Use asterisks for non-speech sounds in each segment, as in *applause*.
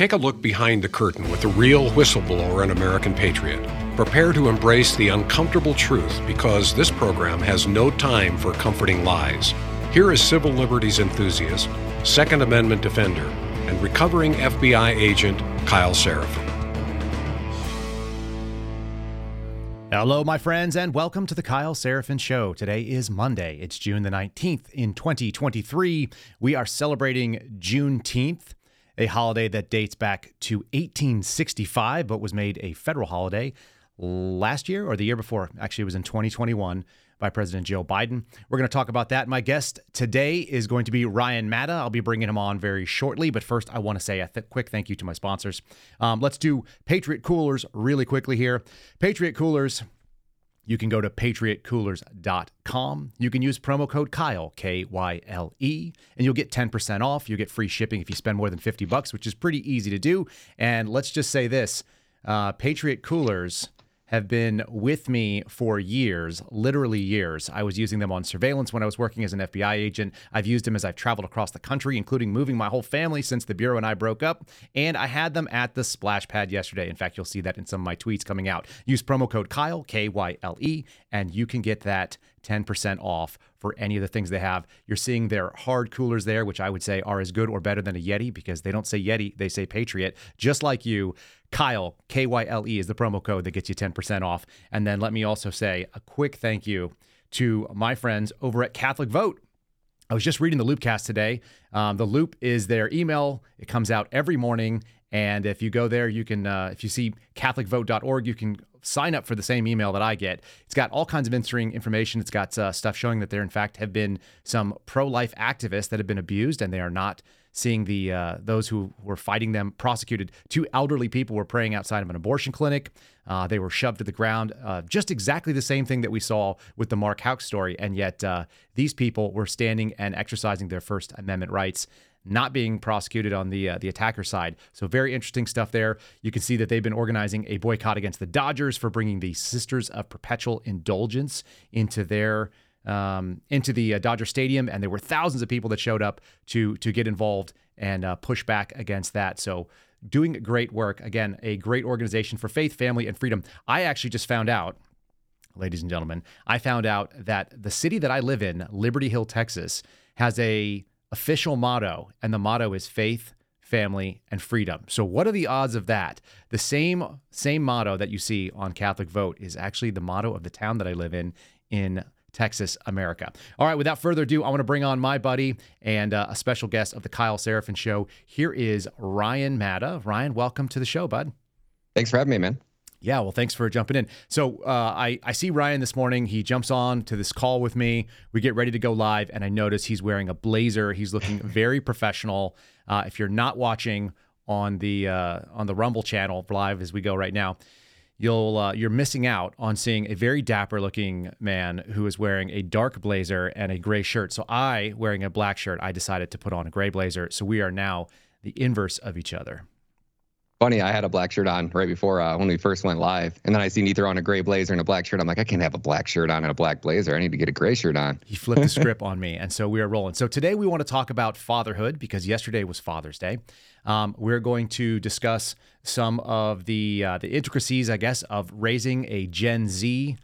Take a look behind the curtain with the real whistleblower and American patriot. Prepare to embrace the uncomfortable truth because this program has no time for comforting lies. Here is civil liberties enthusiast, Second Amendment defender, and recovering FBI agent Kyle Seraphin. Hello, my friends, and welcome to the Kyle Seraphin Show. Today is Monday. It's June the 19th in 2023. We are celebrating Juneteenth a holiday that dates back to 1865, but was made a federal holiday last year or the year before. Actually, it was in 2021 by President Joe Biden. We're going to talk about that. My guest today is going to be Ryan Matta. I'll be bringing him on very shortly, but first, I want to say a th- quick thank you to my sponsors. Um, let's do Patriot Coolers really quickly here. Patriot Coolers you can go to patriotcoolers.com. You can use promo code Kyle, K Y L E, and you'll get 10% off. You get free shipping if you spend more than 50 bucks, which is pretty easy to do. And let's just say this uh, Patriot Coolers have been with me for years, literally years. I was using them on surveillance when I was working as an FBI agent. I've used them as I've traveled across the country, including moving my whole family since the Bureau and I broke up. And I had them at the splash pad yesterday. In fact, you'll see that in some of my tweets coming out. Use promo code Kyle, K Y L E, and you can get that 10% off for any of the things they have. You're seeing their hard coolers there, which I would say are as good or better than a Yeti because they don't say Yeti, they say Patriot, just like you. Kyle, K Y L E, is the promo code that gets you 10% off. And then let me also say a quick thank you to my friends over at Catholic Vote. I was just reading the Loopcast today. Um, the Loop is their email. It comes out every morning. And if you go there, you can, uh, if you see CatholicVote.org, you can sign up for the same email that I get. It's got all kinds of interesting information. It's got uh, stuff showing that there, in fact, have been some pro-life activists that have been abused, and they are not seeing the uh, those who were fighting them prosecuted. Two elderly people were praying outside of an abortion clinic. Uh, they were shoved to the ground. Uh, just exactly the same thing that we saw with the Mark Houck story, and yet uh, these people were standing and exercising their First Amendment rights not being prosecuted on the uh, the attacker side. So very interesting stuff there. You can see that they've been organizing a boycott against the Dodgers for bringing the Sisters of Perpetual Indulgence into their um, into the uh, Dodger Stadium, and there were thousands of people that showed up to to get involved and uh, push back against that. So doing great work. Again, a great organization for faith, family, and freedom. I actually just found out. Ladies and gentlemen, I found out that the city that I live in, Liberty Hill, Texas, has a official motto, and the motto is faith, family, and freedom. So what are the odds of that? The same same motto that you see on Catholic Vote is actually the motto of the town that I live in in Texas, America. All right, without further ado, I want to bring on my buddy and uh, a special guest of the Kyle Seraphin Show. Here is Ryan Matta. Ryan, welcome to the show, bud. Thanks for having me, man. Yeah, well, thanks for jumping in. So uh, I I see Ryan this morning. He jumps on to this call with me. We get ready to go live, and I notice he's wearing a blazer. He's looking *laughs* very professional. Uh, if you're not watching on the uh, on the Rumble channel live as we go right now, you'll uh, you're missing out on seeing a very dapper looking man who is wearing a dark blazer and a gray shirt. So I, wearing a black shirt, I decided to put on a gray blazer. So we are now the inverse of each other funny. I had a black shirt on right before uh, when we first went live, and then I seen Ether on a gray blazer and a black shirt. I'm like, I can't have a black shirt on and a black blazer. I need to get a gray shirt on. He flipped the *laughs* script on me, and so we are rolling. So today we want to talk about fatherhood because yesterday was Father's Day. Um, we're going to discuss some of the uh, the intricacies, I guess, of raising a Gen Z.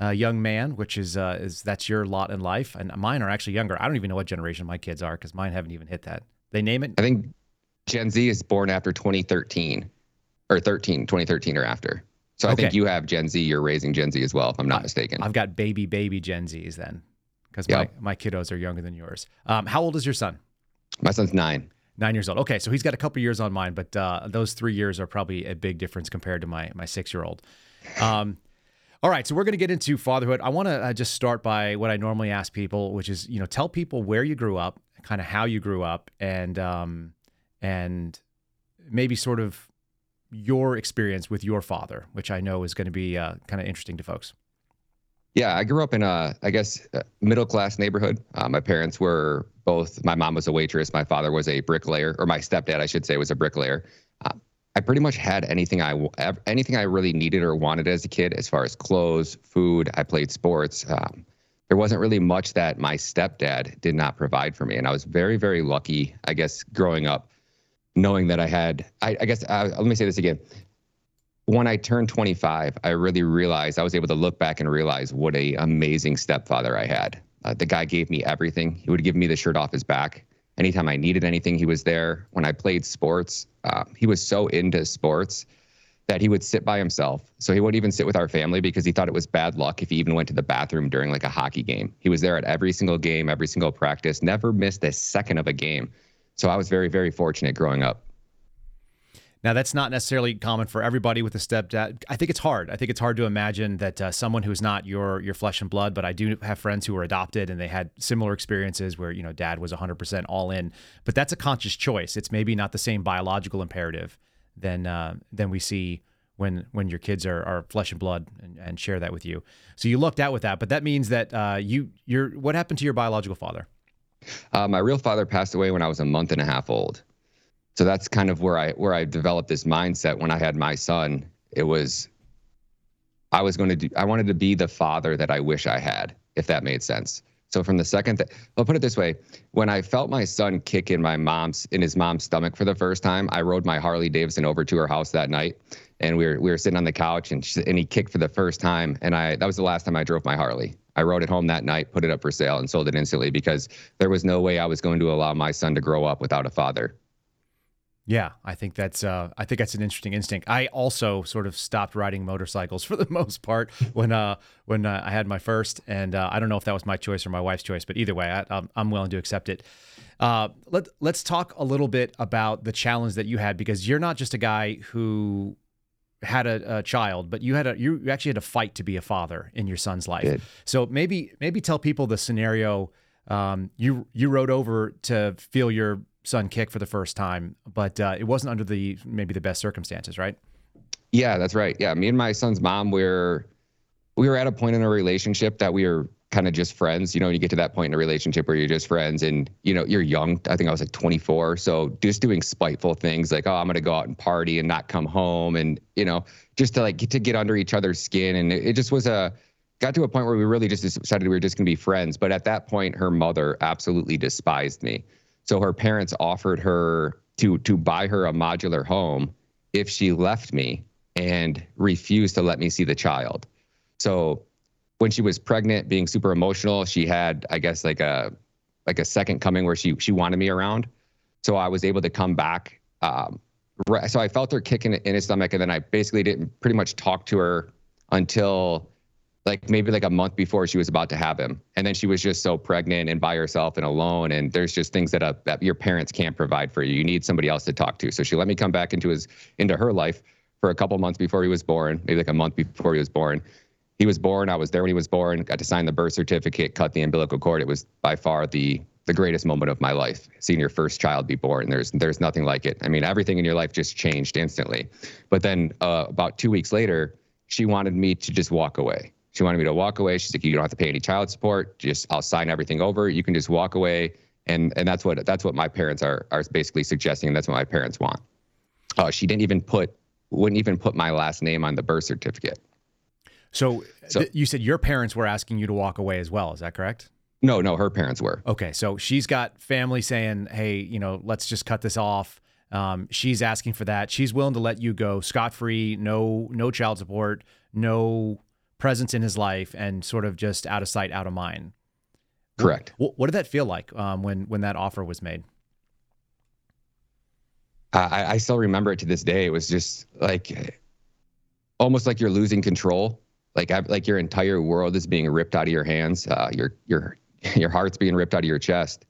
Uh, young man, which is uh, is that's your lot in life, and mine are actually younger. I don't even know what generation my kids are because mine haven't even hit that. They name it. I think Gen Z is born after 2013 or 13, 2013 or after. So I think you have Gen Z. You're raising Gen Z as well, if I'm not I, mistaken. I've got baby, baby Gen Zs then, because yep. my, my kiddos are younger than yours. Um, how old is your son? My son's nine. Nine years old. Okay, so he's got a couple years on mine, but uh, those three years are probably a big difference compared to my my six year old. Um, all right, so we're going to get into fatherhood. I want to uh, just start by what I normally ask people, which is you know tell people where you grew up, kind of how you grew up, and um, and maybe sort of your experience with your father, which I know is going to be uh, kind of interesting to folks. Yeah, I grew up in a, I guess, middle class neighborhood. Uh, my parents were both. My mom was a waitress. My father was a bricklayer, or my stepdad, I should say, was a bricklayer. Uh, I pretty much had anything I anything I really needed or wanted as a kid, as far as clothes, food. I played sports. Um, there wasn't really much that my stepdad did not provide for me, and I was very, very lucky, I guess, growing up knowing that I had, I, I guess, uh, let me say this again. When I turned 25, I really realized I was able to look back and realize what a amazing stepfather I had. Uh, the guy gave me everything. He would give me the shirt off his back. Anytime I needed anything, he was there. When I played sports, uh, he was so into sports that he would sit by himself. So he wouldn't even sit with our family because he thought it was bad luck if he even went to the bathroom during like a hockey game. He was there at every single game, every single practice, never missed a second of a game. So I was very, very fortunate growing up. Now, that's not necessarily common for everybody with a stepdad. I think it's hard. I think it's hard to imagine that uh, someone who's not your your flesh and blood, but I do have friends who were adopted and they had similar experiences where, you know, dad was 100% all in. But that's a conscious choice. It's maybe not the same biological imperative than uh, than we see when when your kids are, are flesh and blood and, and share that with you. So you lucked out with that, but that means that uh, you you're what happened to your biological father? Uh, my real father passed away when I was a month and a half old. So that's kind of where I where I developed this mindset when I had my son. It was I was going to do I wanted to be the father that I wish I had, if that made sense. So from the second that I'll put it this way, when I felt my son kick in my mom's in his mom's stomach for the first time, I rode my Harley Davidson over to her house that night, and we were we were sitting on the couch, and she, and he kicked for the first time, and I that was the last time I drove my Harley. I wrote it home that night, put it up for sale, and sold it instantly because there was no way I was going to allow my son to grow up without a father. Yeah, I think that's uh, I think that's an interesting instinct. I also sort of stopped riding motorcycles *laughs* for the most part when uh, when uh, I had my first, and uh, I don't know if that was my choice or my wife's choice, but either way, I, am willing to accept it. Uh, let Let's talk a little bit about the challenge that you had because you're not just a guy who had a, a child, but you had a you actually had to fight to be a father in your son's life. So maybe maybe tell people the scenario. Um, you you rode over to feel your son kick for the first time, but uh, it wasn't under the maybe the best circumstances, right? Yeah, that's right. Yeah, me and my son's mom we're we were at a point in our relationship that we were kind of just friends. You know, you get to that point in a relationship where you're just friends and, you know, you're young. I think I was like 24. So just doing spiteful things like, oh, I'm going to go out and party and not come home. And, you know, just to like get to get under each other's skin. And it, it just was a, got to a point where we really just decided we were just going to be friends. But at that point, her mother absolutely despised me. So her parents offered her to to buy her a modular home if she left me and refused to let me see the child. So when she was pregnant, being super emotional, she had I guess like a like a second coming where she she wanted me around. So I was able to come back. Um, so I felt her kicking in his stomach, and then I basically didn't pretty much talk to her until like maybe like a month before she was about to have him and then she was just so pregnant and by herself and alone and there's just things that, uh, that your parents can't provide for you you need somebody else to talk to so she let me come back into his into her life for a couple months before he was born maybe like a month before he was born he was born i was there when he was born got to sign the birth certificate cut the umbilical cord it was by far the the greatest moment of my life seeing your first child be born there's there's nothing like it i mean everything in your life just changed instantly but then uh, about two weeks later she wanted me to just walk away she wanted me to walk away. She's like, you don't have to pay any child support. Just I'll sign everything over. You can just walk away. And and that's what that's what my parents are are basically suggesting. And that's what my parents want. Uh, she didn't even put wouldn't even put my last name on the birth certificate. So, so th- you said your parents were asking you to walk away as well. Is that correct? No, no, her parents were. Okay, so she's got family saying, "Hey, you know, let's just cut this off." Um, she's asking for that. She's willing to let you go scot free, no, no child support, no presence in his life and sort of just out of sight, out of mind. Correct. What, what did that feel like um, when when that offer was made? I, I still remember it to this day. It was just like almost like you're losing control. Like like your entire world is being ripped out of your hands. Uh, your your *laughs* your heart's being ripped out of your chest.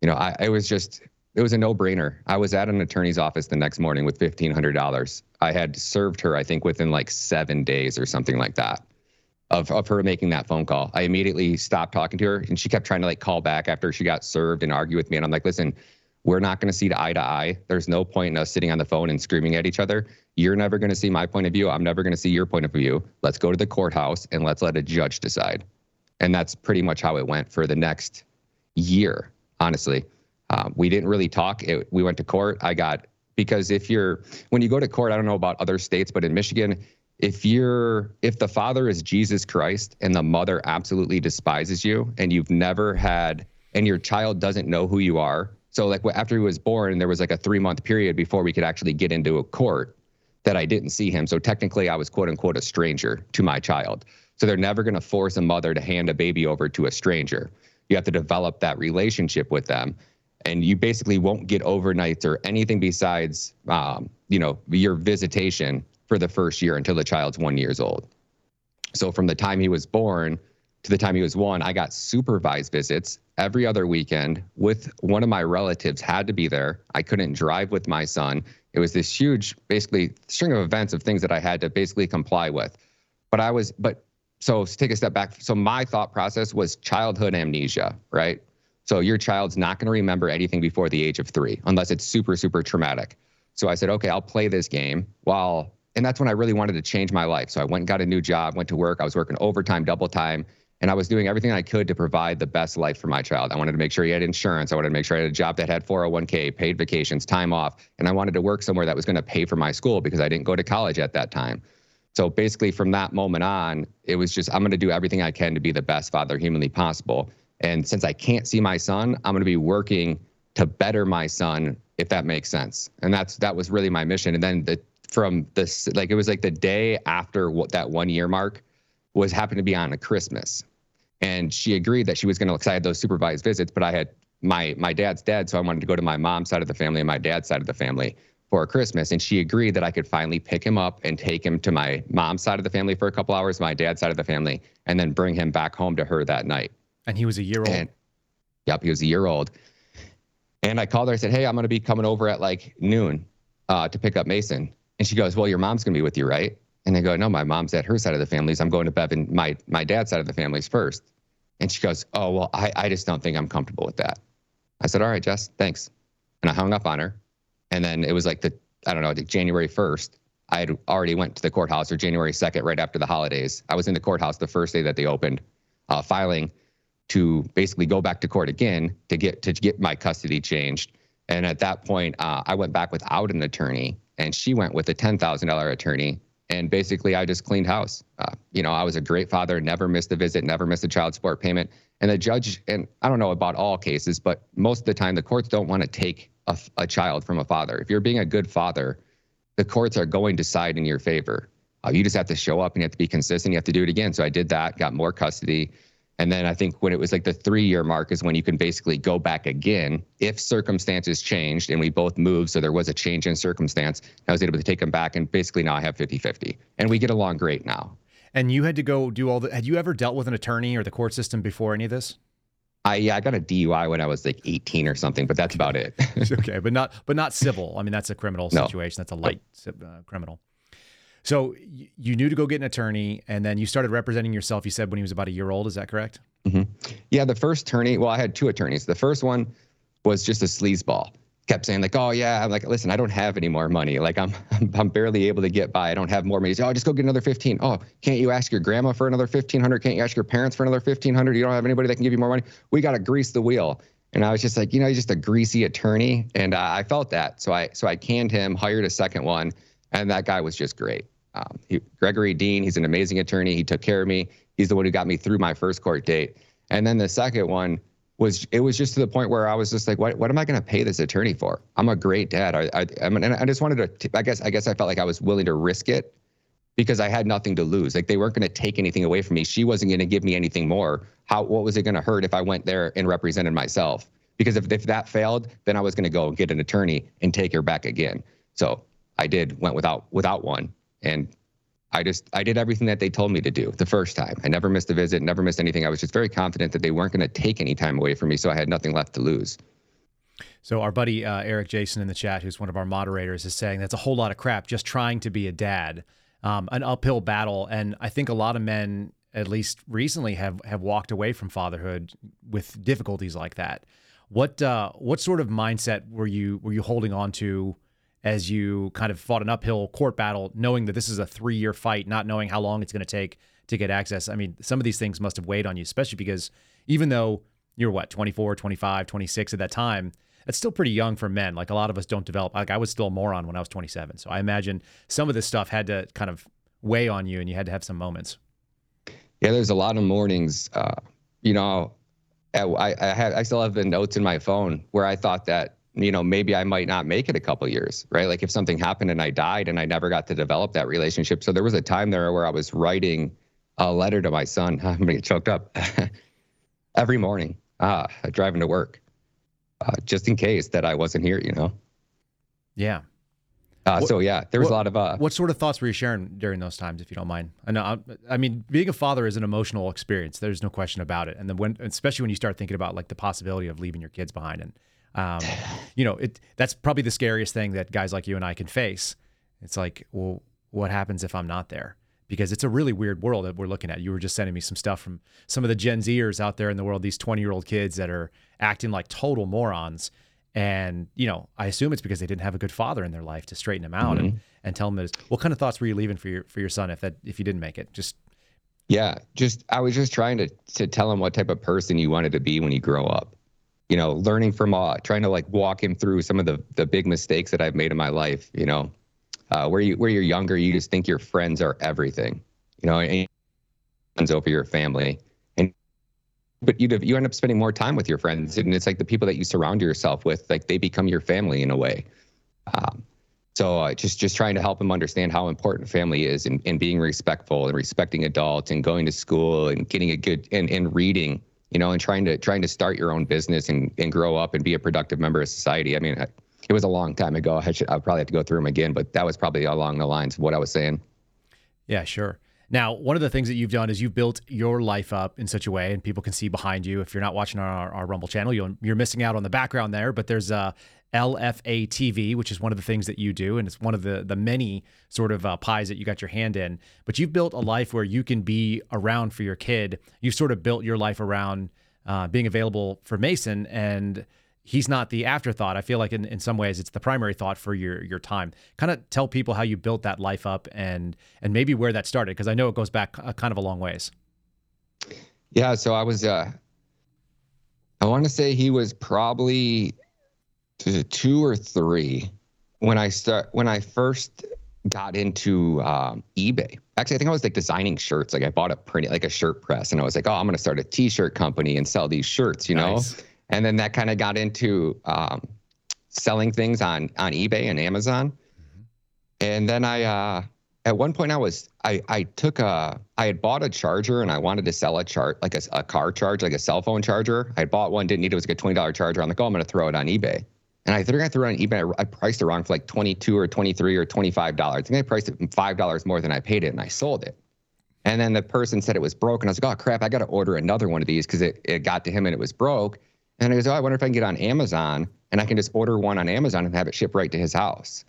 You know, I it was just it was a no-brainer. I was at an attorney's office the next morning with fifteen hundred dollars. I had served her, I think, within like seven days or something like that of, of her making that phone call. I immediately stopped talking to her and she kept trying to like call back after she got served and argue with me. And I'm like, listen, we're not going to see eye to eye. There's no point in us sitting on the phone and screaming at each other. You're never going to see my point of view. I'm never going to see your point of view. Let's go to the courthouse and let's let a judge decide. And that's pretty much how it went for the next year, honestly. Um, we didn't really talk. It, we went to court. I got, because if you're, when you go to court, I don't know about other states, but in Michigan, if you're if the father is Jesus Christ and the mother absolutely despises you and you've never had and your child doesn't know who you are So like after he was born, there was like a three month period before we could actually get into a court that I didn't see him. So technically, I was quote unquote a stranger to my child. So they're never going to force a mother to hand a baby over to a stranger. You have to develop that relationship with them. And you basically won't get overnights or anything besides, um, you know, your visitation for the first year until the child's one years old. So from the time he was born to the time he was one, I got supervised visits every other weekend with one of my relatives had to be there. I couldn't drive with my son. It was this huge, basically, string of events of things that I had to basically comply with. But I was, but so take a step back. So my thought process was childhood amnesia, right? So your child's not going to remember anything before the age of three unless it's super, super traumatic. So I said, okay, I'll play this game while, and that's when I really wanted to change my life. So I went and got a new job, went to work. I was working overtime, double time, and I was doing everything I could to provide the best life for my child. I wanted to make sure he had insurance. I wanted to make sure I had a job that had 401k, paid vacations, time off, and I wanted to work somewhere that was going to pay for my school because I didn't go to college at that time. So basically, from that moment on, it was just I'm going to do everything I can to be the best father humanly possible. And since I can't see my son, I'm going to be working to better my son, if that makes sense. And that's that was really my mission. And then the from this like it was like the day after what that one year mark was happened to be on a Christmas, and she agreed that she was going to. Cause I had those supervised visits, but I had my my dad's dead, so I wanted to go to my mom's side of the family and my dad's side of the family for Christmas. And she agreed that I could finally pick him up and take him to my mom's side of the family for a couple hours, my dad's side of the family, and then bring him back home to her that night. And he was a year old. And, yep, he was a year old. And I called her. I said, "Hey, I'm going to be coming over at like noon uh, to pick up Mason." And she goes, "Well, your mom's going to be with you, right?" And I go, "No, my mom's at her side of the families. I'm going to Bevan, my my dad's side of the families first. And she goes, "Oh, well, I I just don't think I'm comfortable with that." I said, "All right, Jess, thanks." And I hung up on her. And then it was like the, I don't know, January 1st. I had already went to the courthouse or January 2nd, right after the holidays. I was in the courthouse the first day that they opened, uh, filing to basically go back to court again to get to get my custody changed. And at that point, uh, I went back without an attorney, and she went with a ten thousand dollar attorney. And basically, I just cleaned house. Uh, you know, I was a great father, never missed a visit, never missed a child support payment. And the judge, and I don't know about all cases, but most of the time, the courts don't want to take a, a child from a father. If you're being a good father, the courts are going to side in your favor. Uh, you just have to show up and you have to be consistent. You have to do it again. So I did that, got more custody. And then I think when it was like the three year mark is when you can basically go back again if circumstances changed and we both moved. So there was a change in circumstance. I was able to take them back. And basically now I have 50 50. And we get along great now. And you had to go do all the. Had you ever dealt with an attorney or the court system before any of this? I yeah, I got a DUI when I was like 18 or something, but that's about it. *laughs* okay, but not but not *laughs* civil. I mean, that's a criminal situation. No. That's a light uh, criminal. So you knew to go get an attorney, and then you started representing yourself. You said when he was about a year old. Is that correct? Mm-hmm. Yeah, the first attorney. Well, I had two attorneys. The first one was just a sleazeball kept saying like, "Oh yeah," I'm like, "Listen, I don't have any more money. Like I'm *laughs* I'm barely able to get by. I don't have more money." "Oh, just go get another 15." "Oh, can't you ask your grandma for another 1500? Can't you ask your parents for another 1500? You don't have anybody that can give you more money? We got to grease the wheel." And I was just like, you know, he's just a greasy attorney, and uh, I felt that. So I so I canned him, hired a second one, and that guy was just great. Um, he, Gregory Dean, he's an amazing attorney. He took care of me. He's the one who got me through my first court date. And then the second one, was it was just to the point where I was just like, what what am I going to pay this attorney for? I'm a great dad. I I, I, mean, I just wanted to. I guess I guess I felt like I was willing to risk it because I had nothing to lose. Like they weren't going to take anything away from me. She wasn't going to give me anything more. How what was it going to hurt if I went there and represented myself? Because if if that failed, then I was going to go and get an attorney and take her back again. So I did went without without one and I just I did everything that they told me to do the first time. I never missed a visit, never missed anything. I was just very confident that they weren't going to take any time away from me, so I had nothing left to lose. So our buddy uh, Eric Jason in the chat, who's one of our moderators, is saying that's a whole lot of crap just trying to be a dad, um, an uphill battle, and I think a lot of men, at least recently, have have walked away from fatherhood with difficulties like that. What uh, what sort of mindset were you were you holding on to? As you kind of fought an uphill court battle, knowing that this is a three year fight, not knowing how long it's going to take to get access. I mean, some of these things must have weighed on you, especially because even though you're what, 24, 25, 26 at that time, that's still pretty young for men. Like a lot of us don't develop. Like I was still a moron when I was 27. So I imagine some of this stuff had to kind of weigh on you and you had to have some moments. Yeah, there's a lot of mornings. Uh, you know, I, I have I still have the notes in my phone where I thought that you know maybe I might not make it a couple years, right? Like if something happened and I died and I never got to develop that relationship. So there was a time there where I was writing a letter to my son. *laughs* I'm gonna get choked up *laughs* every morning, uh, driving to work, uh, just in case that I wasn't here. You know. Yeah. Uh, what, so yeah, there was what, a lot of. Uh, what sort of thoughts were you sharing during those times, if you don't mind? I know. I mean, being a father is an emotional experience. There's no question about it. And then when, especially when you start thinking about like the possibility of leaving your kids behind, and um, *sighs* you know, it that's probably the scariest thing that guys like you and I can face. It's like, well, what happens if I'm not there? Because it's a really weird world that we're looking at. You were just sending me some stuff from some of the Gen Zers out there in the world. These 20 year old kids that are acting like total morons and, you know, I assume it's because they didn't have a good father in their life to straighten them out mm-hmm. and, and tell them. What kind of thoughts were you leaving for your for your son if that if you didn't make it? Just Yeah, just I was just trying to to tell him what type of person you wanted to be when you grow up. You know, learning from uh trying to like walk him through some of the the big mistakes that I've made in my life, you know. Uh, where you where you're younger, you just think your friends are everything. You know, and over your family and but you you end up spending more time with your friends, and it's like the people that you surround yourself with, like they become your family in a way. Um, so uh, just just trying to help them understand how important family is, and, and being respectful and respecting adults, and going to school and getting a good and, and reading, you know, and trying to trying to start your own business and and grow up and be a productive member of society. I mean, it was a long time ago. I should I'll probably have to go through them again, but that was probably along the lines of what I was saying. Yeah, sure. Now, one of the things that you've done is you've built your life up in such a way, and people can see behind you. If you're not watching our, our Rumble channel, you are missing out on the background there. But there's a LFA TV, which is one of the things that you do, and it's one of the the many sort of uh, pies that you got your hand in. But you've built a life where you can be around for your kid. You've sort of built your life around uh, being available for Mason and he's not the afterthought. I feel like in, in some ways it's the primary thought for your your time. Kind of tell people how you built that life up and and maybe where that started because I know it goes back a, kind of a long ways. Yeah, so I was uh I want to say he was probably two or three when I start when I first got into um, eBay. Actually, I think I was like designing shirts. Like I bought a print like a shirt press, and I was like, oh, I'm going to start a T-shirt company and sell these shirts. You nice. know and then that kind of got into um, selling things on on eBay and Amazon. Mm-hmm. And then I uh, at one point I was I I took a I had bought a charger and I wanted to sell a chart like a, a car charge like a cell phone charger. I had bought one, didn't need it, it was like a twenty dollar charger. I'm like, oh, I'm gonna throw it on eBay. And I think I threw it on eBay. I, I priced it wrong for like 22 or 23 or 25 dollars. I think I priced it five dollars more than I paid it, and I sold it. And then the person said it was broken. I was like, oh crap, I got to order another one of these because it, it got to him and it was broke. And he goes, Oh, I wonder if I can get on Amazon and I can just order one on Amazon and have it shipped right to his house.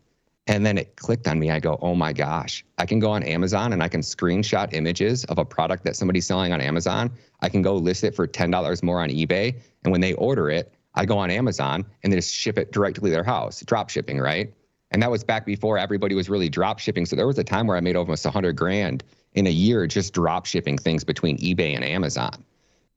And then it clicked on me. I go, Oh my gosh, I can go on Amazon and I can screenshot images of a product that somebody's selling on Amazon. I can go list it for $10 more on eBay. And when they order it, I go on Amazon and they just ship it directly to their house, drop shipping, right? And that was back before everybody was really drop shipping. So there was a time where I made almost 100 grand in a year just drop shipping things between eBay and Amazon.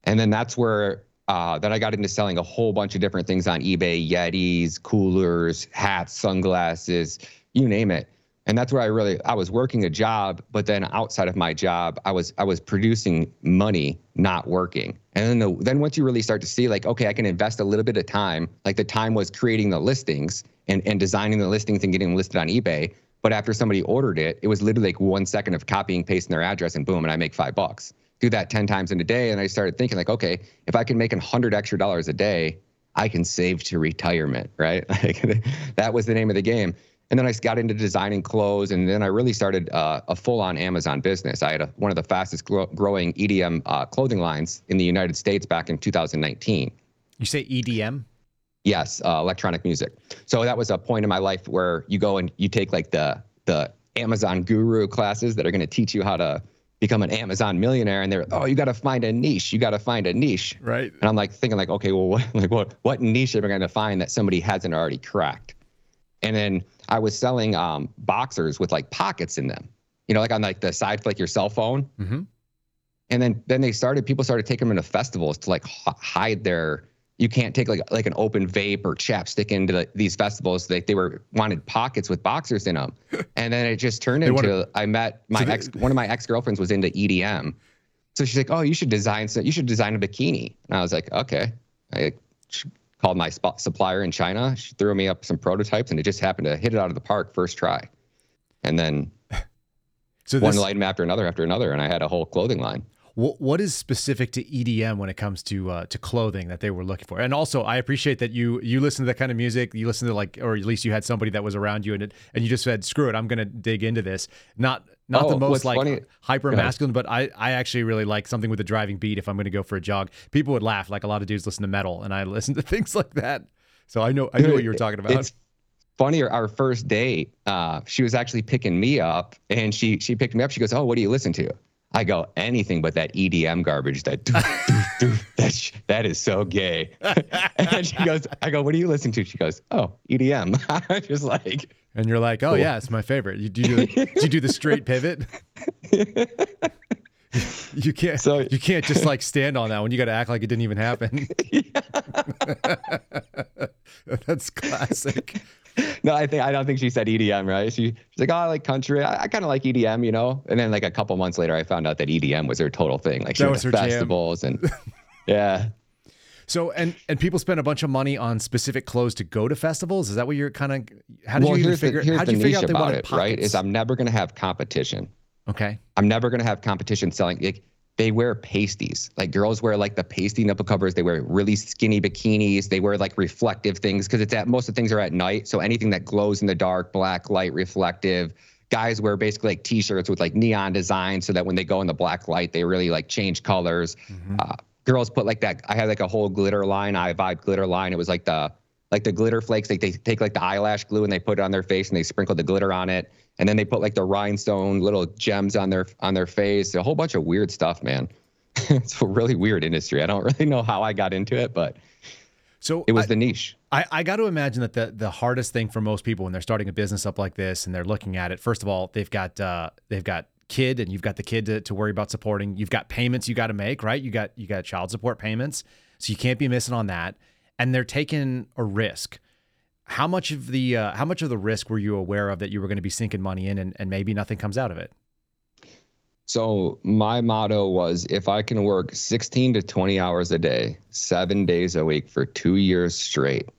And then that's where uh, then I got into selling a whole bunch of different things on eBay Yetis, coolers, hats, sunglasses, you name it. And that's where I really I was working a job, but then outside of my job, I was I was producing money, not working. And then the, then once you really start to see like, okay, I can invest a little bit of time. Like the time was creating the listings and, and designing the listings and getting listed on eBay. But after somebody ordered it, it was literally like one second of copying, pasting their address, and boom, and I make five bucks do that 10 times in a day. And I started thinking, like, okay, if I can make a 100 extra dollars a day, I can save to retirement, right? *laughs* Like *laughs* that was the name of the game. And then I got into designing clothes, and then I really started uh, a full-on Amazon business. I had a, one of the fastest gro- growing EDM uh, clothing lines in the United States back in 2019. You say EDM? Yes, uh, electronic music. So that was a point in my life where you go and you take like the the Amazon guru classes that are going to teach you how to become an Amazon millionaire and they're oh you got to find a niche you got to find a niche right and I'm like thinking like okay well what like what what niche am I going to find that somebody hasn't already cracked and then I was selling um, boxers with like pockets in them you know like on like the side for like your cell phone mm-hmm. and then then they started people started taking them into festivals to like h- hide their you can't take like like an open vape or chapstick into the, these festivals. Like they were wanted pockets with boxers in them, *laughs* and then it just turned into. Wanted, I met my so ex. one of my ex girlfriends was into EDM, so she's like, oh, you should design. So you should design a bikini. And I was like, okay. I called my supplier in China. She threw me up some prototypes, and it just happened to hit it out of the park first try. And then *laughs* so one line after another after another, and I had a whole clothing line. What what is specific to EDM when it comes to uh, to clothing that they were looking for? And also, I appreciate that you you listen to that kind of music. You listen to like, or at least you had somebody that was around you, and it, and you just said, "Screw it, I'm going to dig into this." Not not oh, the most like funny, hyper masculine, but I I actually really like something with a driving beat. If I'm going to go for a jog, people would laugh. Like a lot of dudes listen to metal, and I *laughs* listen to things like that. So I know I know what you were talking about. It's funny. Our first date, uh, she was actually picking me up, and she she picked me up. She goes, "Oh, what do you listen to?" I go anything but that EDM garbage. That doof, doof, doof, that that is so gay. *laughs* and she goes, I go, what do you listen to? She goes, oh, EDM. *laughs* I'm just like, and you're like, oh cool. yeah, it's my favorite. You do, you, do you do the straight pivot? *laughs* you can't. So, you can't just like stand on that one. You got to act like it didn't even happen. That's classic. *laughs* no, I think I don't think she said EDM, right? She, she's like, oh, I like country. I, I kind of like EDM, you know. And then like a couple months later, I found out that EDM was her total thing. Like she that was her festivals jam. and *laughs* yeah. So and and people spend a bunch of money on specific clothes to go to festivals. Is that what you're kind of? How did well, you even figure? The, how did you figure out they wanted it, pockets? Right? Is I'm never going to have competition. Okay. I'm never going to have competition selling. Like, they wear pasties. Like girls wear like the pasty nipple covers. They wear really skinny bikinis. They wear like reflective things because it's at most of the things are at night. So anything that glows in the dark, black light, reflective. Guys wear basically like t-shirts with like neon designs so that when they go in the black light, they really like change colors. Mm-hmm. Uh, girls put like that. I had like a whole glitter line. I vibe glitter line. It was like the like the glitter flakes. Like they take like the eyelash glue and they put it on their face and they sprinkle the glitter on it. And then they put like the rhinestone little gems on their on their face a whole bunch of weird stuff man. *laughs* It's a really weird industry. I don't *laughs* really know how i got into it but so it was I, the niche. I, I got to imagine that the the hardest thing for most people when they're starting a business up like this and they're looking at it first of all they've got uh, they've got kid and you've got the kid to, to worry about supporting. You've got payments you got to make right? You got you got child support payments. So you can't be missing on that and they're taking a risk how much of the uh, how much of the risk were you aware of that you were going to be sinking money in and, and maybe nothing comes out of it? So my motto was if I can work 16 to 20 hours a day, seven days a week for two years straight,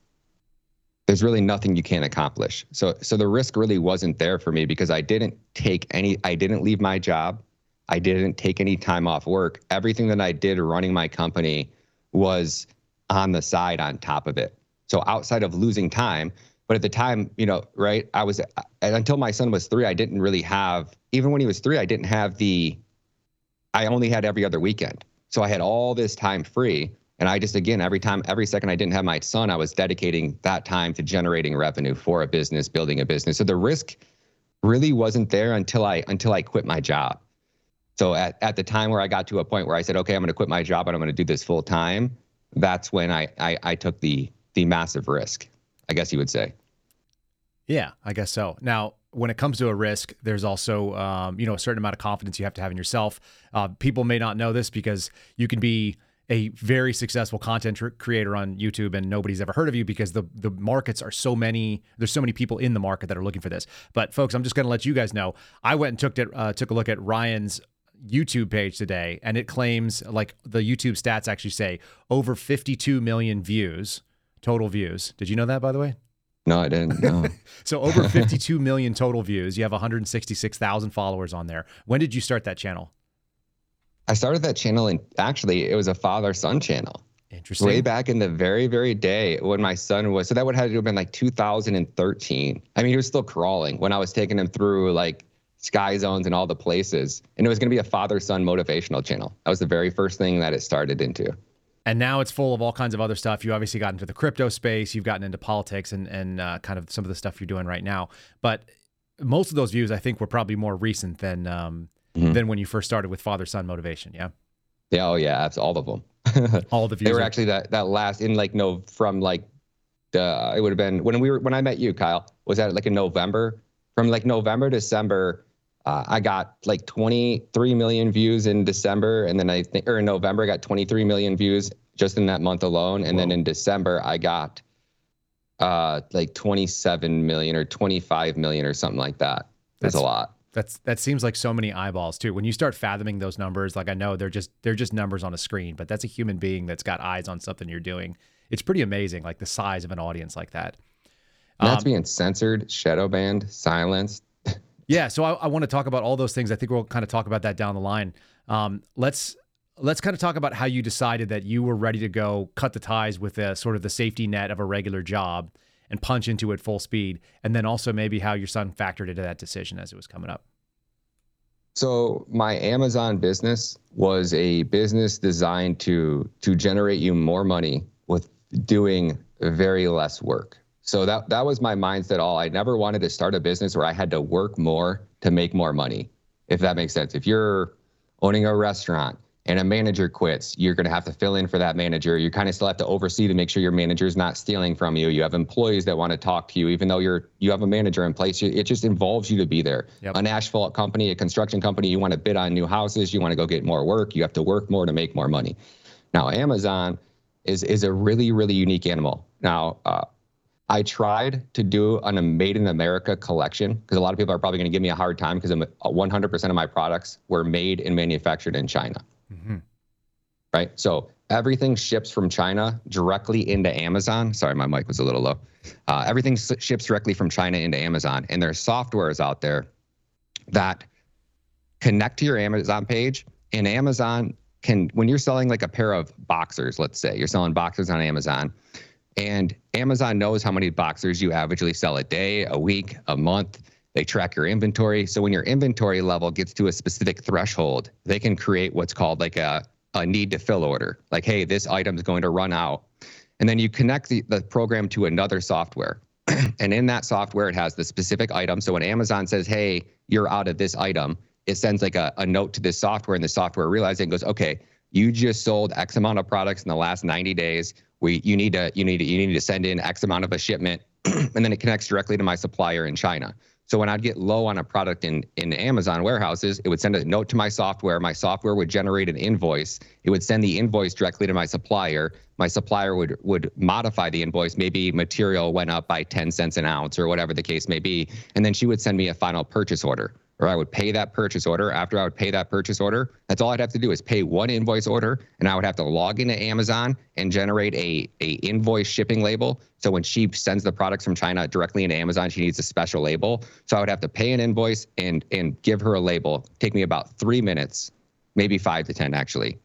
there's really nothing you can't accomplish. So so the risk really wasn't there for me because I didn't take any I didn't leave my job. I didn't take any time off work. Everything that I did running my company was on the side on top of it. So outside of losing time, but at the time, you know, right, I was until my son was three, I didn't really have. Even when he was three, I didn't have the. I only had every other weekend, so I had all this time free, and I just again every time, every second I didn't have my son, I was dedicating that time to generating revenue for a business, building a business. So the risk really wasn't there until I until I quit my job. So at, at the time where I got to a point where I said, okay, I'm going to quit my job and I'm going to do this full time, that's when I, I I took the the massive risk, I guess you would say. Yeah, I guess so. Now, when it comes to a risk, there's also um, you know a certain amount of confidence you have to have in yourself. Uh, people may not know this because you can be a very successful content creator on YouTube and nobody's ever heard of you because the the markets are so many. There's so many people in the market that are looking for this. But folks, I'm just going to let you guys know. I went and took it, uh, took a look at Ryan's YouTube page today, and it claims like the YouTube stats actually say over 52 million views total views. Did you know that, by the way? No, I didn't. No. *laughs* so over *laughs* 52 million total views. You have 166,000 followers on there. When did you start that channel? I started that channel and actually it was a father son channel. Interesting. Way back in the very, very day when my son was, so that would have to have been like 2013. I mean, he was still crawling when I was taking him through like sky zones and all the places. And it was going to be a father son motivational channel. That was the very first thing that it started into and now it's full of all kinds of other stuff. You obviously got into the crypto space, you've gotten into politics, and and uh, kind of some of the stuff you're doing right now. But most of those views, I think, were probably more recent than um, mm-hmm. than when you first started with father son motivation. Yeah. Yeah. Oh yeah. That's all of them. *laughs* all the views. They were are... actually that that last in like no from like uh, it would have been when we were when I met you, Kyle. Was that like in November? From like November December. Uh, I got like 23 million views in December, and then I think, or in November, I got 23 million views just in that month alone. And Whoa. then in December, I got uh, like 27 million or 25 million or something like that. That's, That's a lot. That's that seems like so many eyeballs too. When you start fathoming those numbers, like I know they're just they're just numbers on a screen, but that's a human being that's got eyes on something you're doing. It's pretty amazing, like the size of an audience like that. That's um, being censored, shadow banned, silenced. Yeah, so I, I, want to talk about all those things. I think we'll kind of talk about that down the line. Um, let's let's kind of talk about how you decided that you were ready to go cut the ties with a, sort of the safety net of a regular job and punch into it full speed, and then also maybe how your son factored into that decision as it was coming up. So my Amazon business was a business designed to to generate you more money with doing very less work. So that that was my mindset all. I never wanted to start a business where I had to work more to make more money. If that makes sense. If you're owning a restaurant and a manager quits, you're going to have to fill in for that manager. You kind of still have to oversee to make sure your manager is not stealing from you. You have employees that want to talk to you, even though you're you have a manager in place. It just involves you to be there. Yep. An asphalt company, a construction company, you want to bid on new houses, you want to go get more work. You have to work more to make more money. Now, Amazon is is a really really unique animal. Now, uh, I tried to do an, a Made in America collection because a lot of people are probably going to give me a hard time because 100% of my products were made and manufactured in China. Mm-hmm. Right. So everything ships from China directly into Amazon. Sorry, my mic was a little low. Uh, everything ships directly from China into Amazon, and there's softwares out there that connect to your Amazon page, and Amazon can, when you're selling like a pair of boxers, let's say you're selling boxers on Amazon, and Amazon knows how many boxers you averagely sell a day, a week, a month. They track your inventory. So when your inventory level gets to a specific threshold, they can create what's called like a, a need to fill order. Like, hey, this item is going to run out. And then you connect the, the program to another software. *clears throat* and in that software, it has the specific item. So when Amazon says, hey, you're out of this item, it sends like a, a note to this software, and the software realizes and goes, okay, you just sold X amount of products in the last 90 days. We you need to you need to you need to send in X amount of a shipment, *clears throat* and then it connects directly to my supplier in China. So when I'd get low on a product in in Amazon warehouses, it would send a note to my software. My software would generate an invoice. It would send the invoice directly to my supplier. My supplier would would modify the invoice. Maybe material went up by 10 cents an ounce or whatever the case may be, and then she would send me a final purchase order or I would pay that purchase order. After I would pay that purchase order, that's all I'd have to do is pay one invoice order, and I would have to log into Amazon and generate a a invoice shipping label. So when she sends the products from China directly into Amazon, she needs a special label. So I would have to pay an invoice and and give her a label. Take me about three minutes, maybe five to ten actually,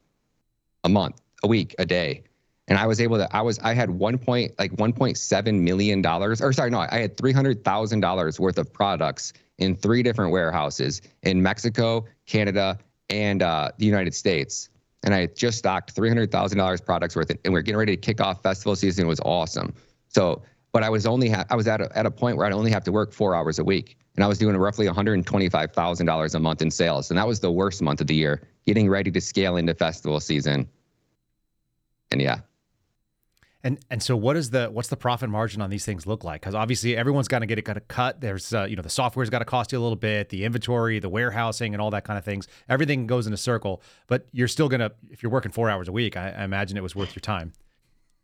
a month, a week, a day. And I was able to, I was, I had one point, like $1.7 million, or sorry, no, I had $300,000 worth of products in three different warehouses in Mexico, Canada, and uh, the United States. And I just stocked $300,000 products worth, it, and we are getting ready to kick off festival season. It was awesome. So, but I was only, ha- I was at a, at a point where I'd only have to work four hours a week. And I was doing roughly $125,000 a month in sales. And that was the worst month of the year, getting ready to scale into festival season. And yeah, and and so what is the what's the profit margin on these things look like? Because obviously everyone's got to get it got to cut. There's uh, you know the software's got to cost you a little bit, the inventory, the warehousing, and all that kind of things. Everything goes in a circle, but you're still gonna if you're working four hours a week, I, I imagine it was worth your time.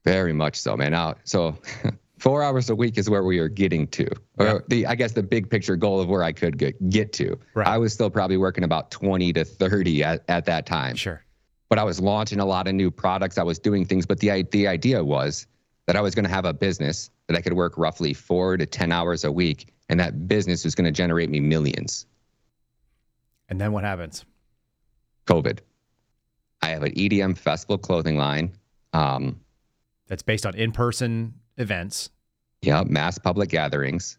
Very much so, man. Now so. *laughs* four hours a week is where we are getting to, or yeah. the I guess the big picture goal of where I could get, get to. Right. I was still probably working about twenty to thirty at, at that time. Sure but I was launching a lot of new products. I was doing things, but the the idea was that I was going to have a business that I could work roughly four to ten hours a week, and that business was going to generate me millions. And then what happens? COVID. I have an EDM festival clothing line. Um, That's based on in-person events. Yeah, mass public gatherings,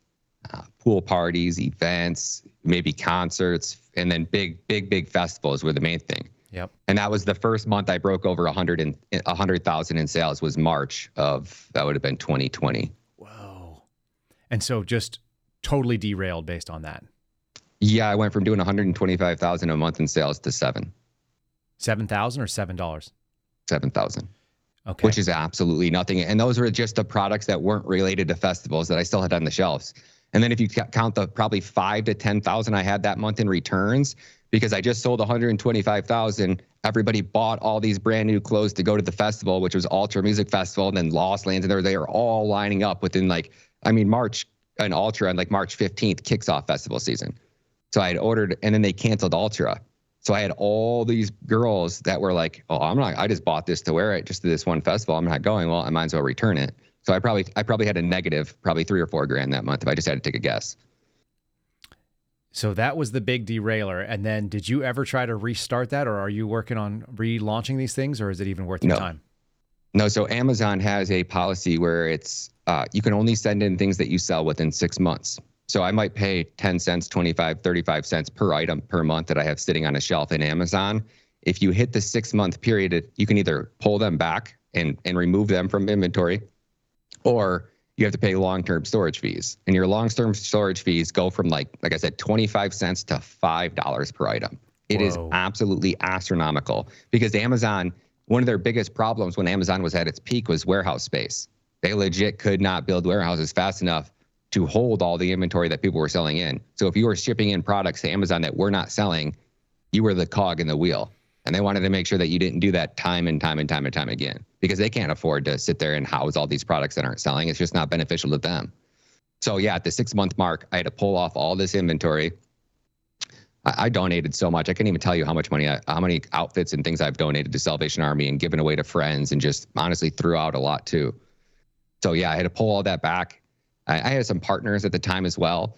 uh, pool parties, events, maybe concerts, and then big, big, big festivals were the main thing. Yep. And that was the first month I broke over a 100 and a 100,000 in sales was March of that would have been 2020. Whoa. And so just totally derailed based on that. Yeah, I went from doing 125,000 a month in sales to 7. 7,000 or $7? 7,000. Okay. Which is absolutely nothing. And those were just the products that weren't related to festivals that I still had on the shelves. And then if you count the probably 5 to 10,000 I had that month in returns, because I just sold 125,000. Everybody bought all these brand new clothes to go to the festival, which was Ultra Music Festival, and then Lost Lands, and they were, they are all lining up within like, I mean, March and Ultra and like March 15th kicks off festival season. So I had ordered, and then they canceled Ultra. So I had all these girls that were like, "Oh, I'm not. I just bought this to wear it just to this one festival. I'm not going. Well, I might as well return it." So I probably I probably had a negative, probably three or four grand that month if I just had to take a guess. So that was the big derailer. And then did you ever try to restart that or are you working on relaunching these things or is it even worth your no. time? No, so Amazon has a policy where it's uh, you can only send in things that you sell within six months. So I might pay 10 cents, 25, 35 cents per item per month that I have sitting on a shelf in Amazon. If you hit the six month period, you can either pull them back and, and remove them from inventory, or you have to pay long-term storage fees. And your long-term storage fees go from like like I said 25 cents to $5 per item. It Whoa. is absolutely astronomical because Amazon one of their biggest problems when Amazon was at its peak was warehouse space. They legit could not build warehouses fast enough to hold all the inventory that people were selling in. So if you were shipping in products to Amazon that we're not selling, you were the cog in the wheel. And they wanted to make sure that you didn't do that time and time and time and time again because they can't afford to sit there and house all these products that aren't selling. It's just not beneficial to them. So yeah, at the six month mark, I had to pull off all this inventory. I, I donated so much. I can't even tell you how much money, I, how many outfits and things I've donated to Salvation Army and given away to friends and just honestly threw out a lot too. So yeah, I had to pull all that back. I, I had some partners at the time as well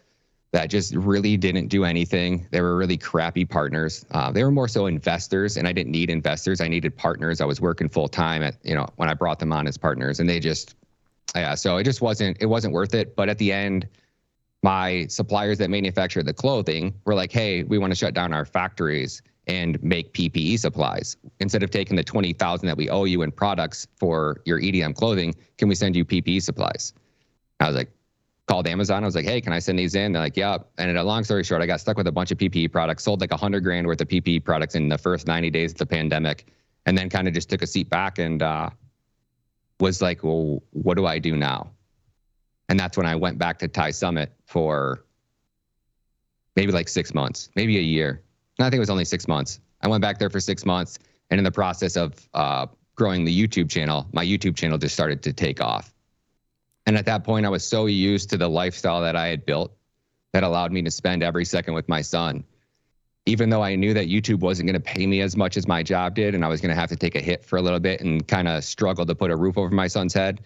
that just really didn't do anything. They were really crappy partners. Uh, they were more so investors, and I didn't need investors. I needed partners. I was working full time at you know when I brought them on as partners, and they just yeah. So it just wasn't it wasn't worth it. But at the end, my suppliers that manufacture the clothing were like, "Hey, we want to shut down our factories." and make PPE supplies. Instead of taking the 20,000 that we owe you in products for your EDM clothing, can we send you PPE supplies? I was like, called Amazon. I was like, hey, can I send these in? They're like, yeah. And in a long story short, I got stuck with a bunch of PPE products, sold like a hundred grand worth of PPE products in the first 90 days of the pandemic, and then kind of just took a seat back and uh, was like, well, what do I do now? And that's when I went back to Thai Summit for maybe like six months, maybe a year. And I think it was only six months. I went back there for six months. And in the process of uh, growing the YouTube channel, my YouTube channel just started to take off. And at that point, I was so used to the lifestyle that I had built that allowed me to spend every second with my son. Even though I knew that YouTube wasn't going to pay me as much as my job did, and I was going to have to take a hit for a little bit and kind of struggle to put a roof over my son's head,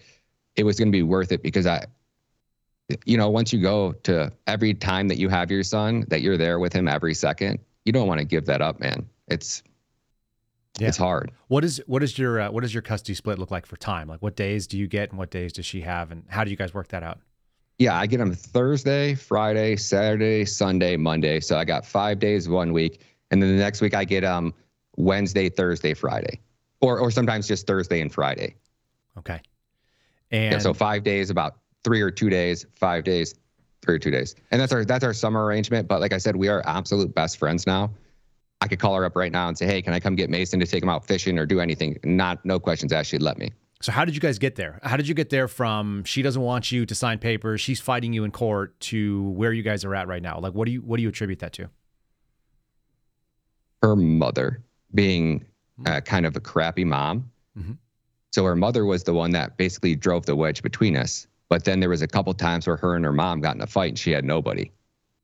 it was going to be worth it because I, you know, once you go to every time that you have your son, that you're there with him every second, you don't want to give that up, man. It's yeah. it's hard. What is what is your uh, what does your custody split look like for time? Like what days do you get and what days does she have, and how do you guys work that out? Yeah, I get them Thursday, Friday, Saturday, Sunday, Monday. So I got five days one week, and then the next week I get um Wednesday, Thursday, Friday, or or sometimes just Thursday and Friday. Okay. And yeah, so five days, about three or two days, five days, three or two days, and that's our that's our summer arrangement. But like I said, we are absolute best friends now. I could call her up right now and say, "Hey, can I come get Mason to take him out fishing or do anything?" Not no questions asked. She'd let me. So how did you guys get there? How did you get there from she doesn't want you to sign papers, she's fighting you in court to where you guys are at right now? Like what do you what do you attribute that to? Her mother being uh, kind of a crappy mom. Mm-hmm. So her mother was the one that basically drove the wedge between us. But then there was a couple times where her and her mom got in a fight and she had nobody.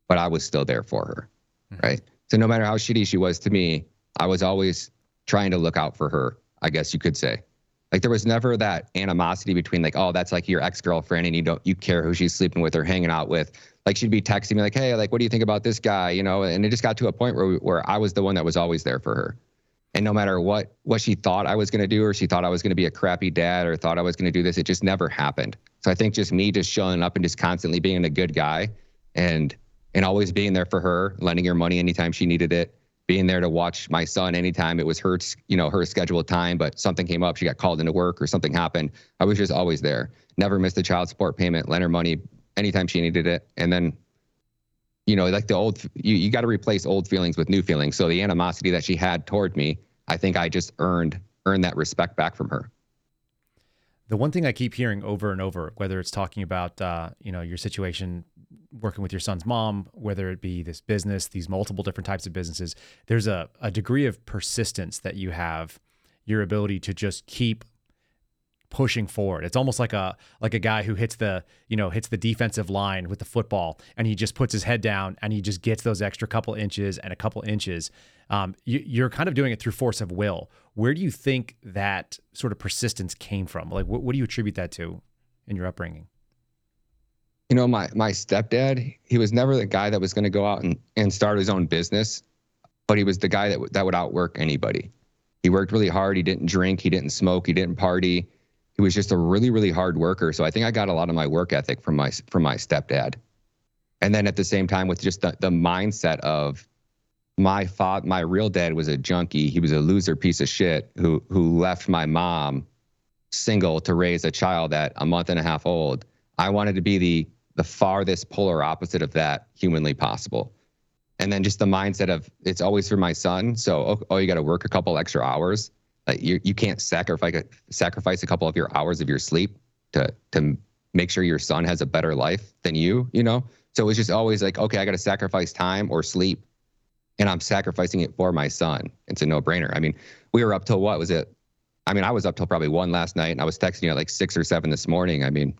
But I was still there for her. Mm-hmm. Right. So no matter how shitty she was to me, I was always trying to look out for her, I guess you could say. Like there was never that animosity between like, oh, that's like your ex-girlfriend and you don't you care who she's sleeping with or hanging out with. Like she'd be texting me like, hey, like what do you think about this guy? You know, and it just got to a point where where I was the one that was always there for her. And no matter what what she thought I was gonna do, or she thought I was gonna be a crappy dad, or thought I was gonna do this, it just never happened. So I think just me just showing up and just constantly being a good guy and and always being there for her, lending her money anytime she needed it, being there to watch my son anytime it was her, you know, her scheduled time, but something came up, she got called into work or something happened. I was just always there. Never missed a child support payment, lent her money anytime she needed it. And then, you know, like the old, you, you got to replace old feelings with new feelings. So the animosity that she had toward me, I think I just earned earned that respect back from her. The one thing I keep hearing over and over, whether it's talking about uh, you know your situation working with your son's mom, whether it be this business, these multiple different types of businesses, there's a, a degree of persistence that you have, your ability to just keep pushing forward. It's almost like a like a guy who hits the you know hits the defensive line with the football, and he just puts his head down and he just gets those extra couple inches and a couple inches. Um, you, you're kind of doing it through force of will. Where do you think that sort of persistence came from? Like, what, what do you attribute that to in your upbringing? You know, my my stepdad, he was never the guy that was going to go out and, and start his own business, but he was the guy that that would outwork anybody. He worked really hard. He didn't drink. He didn't smoke. He didn't party. He was just a really, really hard worker. So I think I got a lot of my work ethic from my from my stepdad. And then at the same time, with just the, the mindset of my father, my real dad was a junkie. He was a loser piece of shit who who left my mom single to raise a child at a month and a half old. I wanted to be the the farthest polar opposite of that humanly possible. And then just the mindset of it's always for my son. So oh, oh you got to work a couple extra hours. Like you you can't sacrifice sacrifice a couple of your hours of your sleep to to make sure your son has a better life than you. You know. So it was just always like, okay, I got to sacrifice time or sleep, and I'm sacrificing it for my son. It's a no brainer. I mean, we were up till what was it? I mean, I was up till probably one last night, and I was texting you at like six or seven this morning. I mean,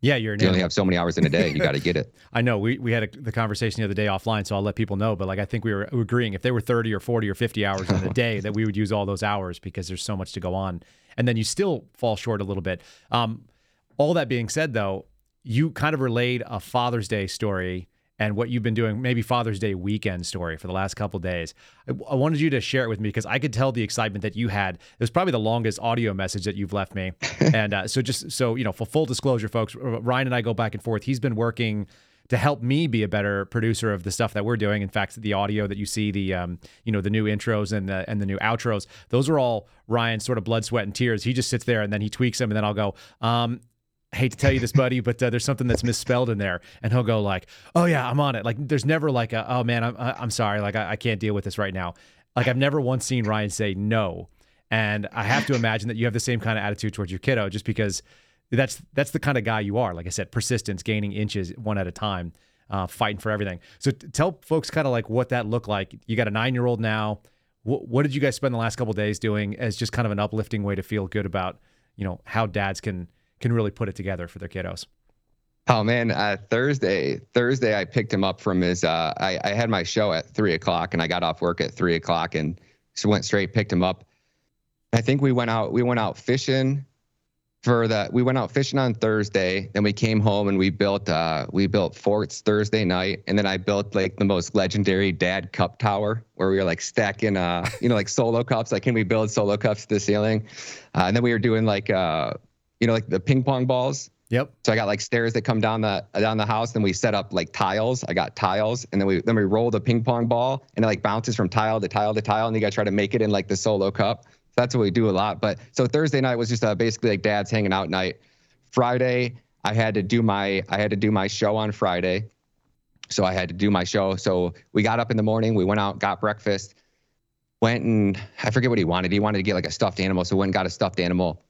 yeah, you're. You only have so many hours in a day. You got to get it. *laughs* I know. We we had a, the conversation the other day offline, so I'll let people know. But like, I think we were agreeing if there were 30 or 40 or 50 hours in a *laughs* day, that we would use all those hours because there's so much to go on, and then you still fall short a little bit. Um, all that being said, though, you kind of relayed a Father's Day story and what you've been doing, maybe Father's Day weekend story for the last couple days. I, I, wanted you to share it with me because I could tell the excitement that you had. It was probably the longest audio message that you've left me. *laughs* and uh, so, just so you know, for full disclosure, folks, Ryan and I go back and forth. He's been working to help me be a better producer of the stuff that we're doing. In fact, the audio that you see, the um, you know, the new intros and the and the new outros, those are all Ryan's sort of blood, sweat, and tears. He just sits there and then he tweaks them, and then I'll go, um, hate to tell you this, buddy, but uh, there's something that's misspelled in there, and he'll go like, "Oh yeah, I'm on it." Like, there's never like a, "Oh man, I'm I'm sorry, like I, I can't deal with this right now." Like, I've never once seen Ryan say no, and I have to imagine that you have the same kind of attitude towards your kiddo, just because that's that's the kind of guy you are. Like I said, persistence, gaining inches one at a time, uh, fighting for everything. So t- tell folks kind of like what that looked like. You got a nine year old now. W- what did you guys spend the last couple days doing as just kind of an uplifting way to feel good about you know how dads can can really put it together for their kiddos. Oh man, uh, Thursday, Thursday, I picked him up from his. Uh, I, I had my show at three o'clock, and I got off work at three o'clock, and just went straight, picked him up. I think we went out. We went out fishing for the. We went out fishing on Thursday. Then we came home and we built. Uh, we built forts Thursday night, and then I built like the most legendary dad cup tower, where we were like stacking, uh, you know, like solo cups. Like, can we build solo cups to the ceiling? Uh, and then we were doing like. Uh, you know, like the ping pong balls. Yep. So I got like stairs that come down the down the house. Then we set up like tiles. I got tiles, and then we then we roll the ping pong ball, and it like bounces from tile to tile to tile, and you got to try to make it in like the solo cup. So that's what we do a lot. But so Thursday night was just uh, basically like dad's hanging out night. Friday, I had to do my I had to do my show on Friday, so I had to do my show. So we got up in the morning, we went out, got breakfast, went and I forget what he wanted. He wanted to get like a stuffed animal, so went and got a stuffed animal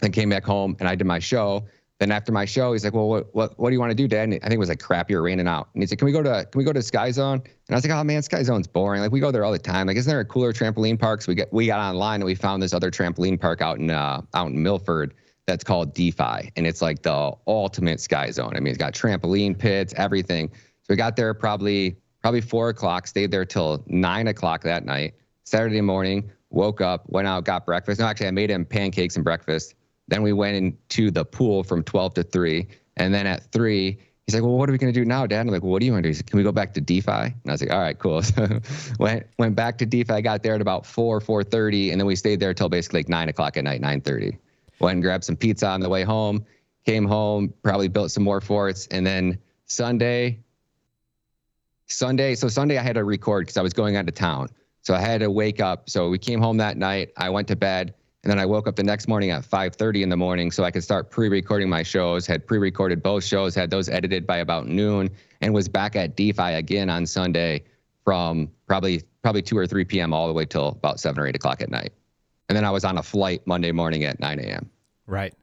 then came back home and I did my show. Then after my show, he's like, "Well, what what, what do you want to do, Dad?" And I think it was like crap, you're raining out. And he's like, "Can we go to can we go to Sky Zone?" And I was like, "Oh man, Sky Zone's boring. Like we go there all the time. Like isn't there a cooler trampoline park?" So we get we got online and we found this other trampoline park out in uh, out in Milford that's called Defy, and it's like the ultimate Sky Zone. I mean, it's got trampoline pits, everything. So we got there probably probably four o'clock, stayed there till nine o'clock that night. Saturday morning, woke up, went out, got breakfast. No, actually, I made him pancakes and breakfast then we went into the pool from 12 to 3. And then at 3, he's like, well, what are we going to do now, Dad? I'm like, well, what do you want to do? He said, can we go back to Defy? And I was like, all right, cool. *laughs* So went went back to Defy. I got there at about 4, 4.30. And then we stayed there till basically like 9 o'clock at night, 9.30. Went and grabbed some pizza on the way home. Came home, probably built some more forts. And then Sunday, Sunday, so Sunday I had to record because I was going out of town. So I had to wake up. So we came home that night. I went to bed. And then I woke up the next morning at 5:30 in the morning so I could start pre-recording my shows. Had pre-recorded both shows, had those edited by about noon, and was back at Defy again on Sunday from probably probably 2 or 3 p.m. all the way till about 7 or 8 o'clock at night. And then I was on a flight Monday morning at 9 a.m. Right.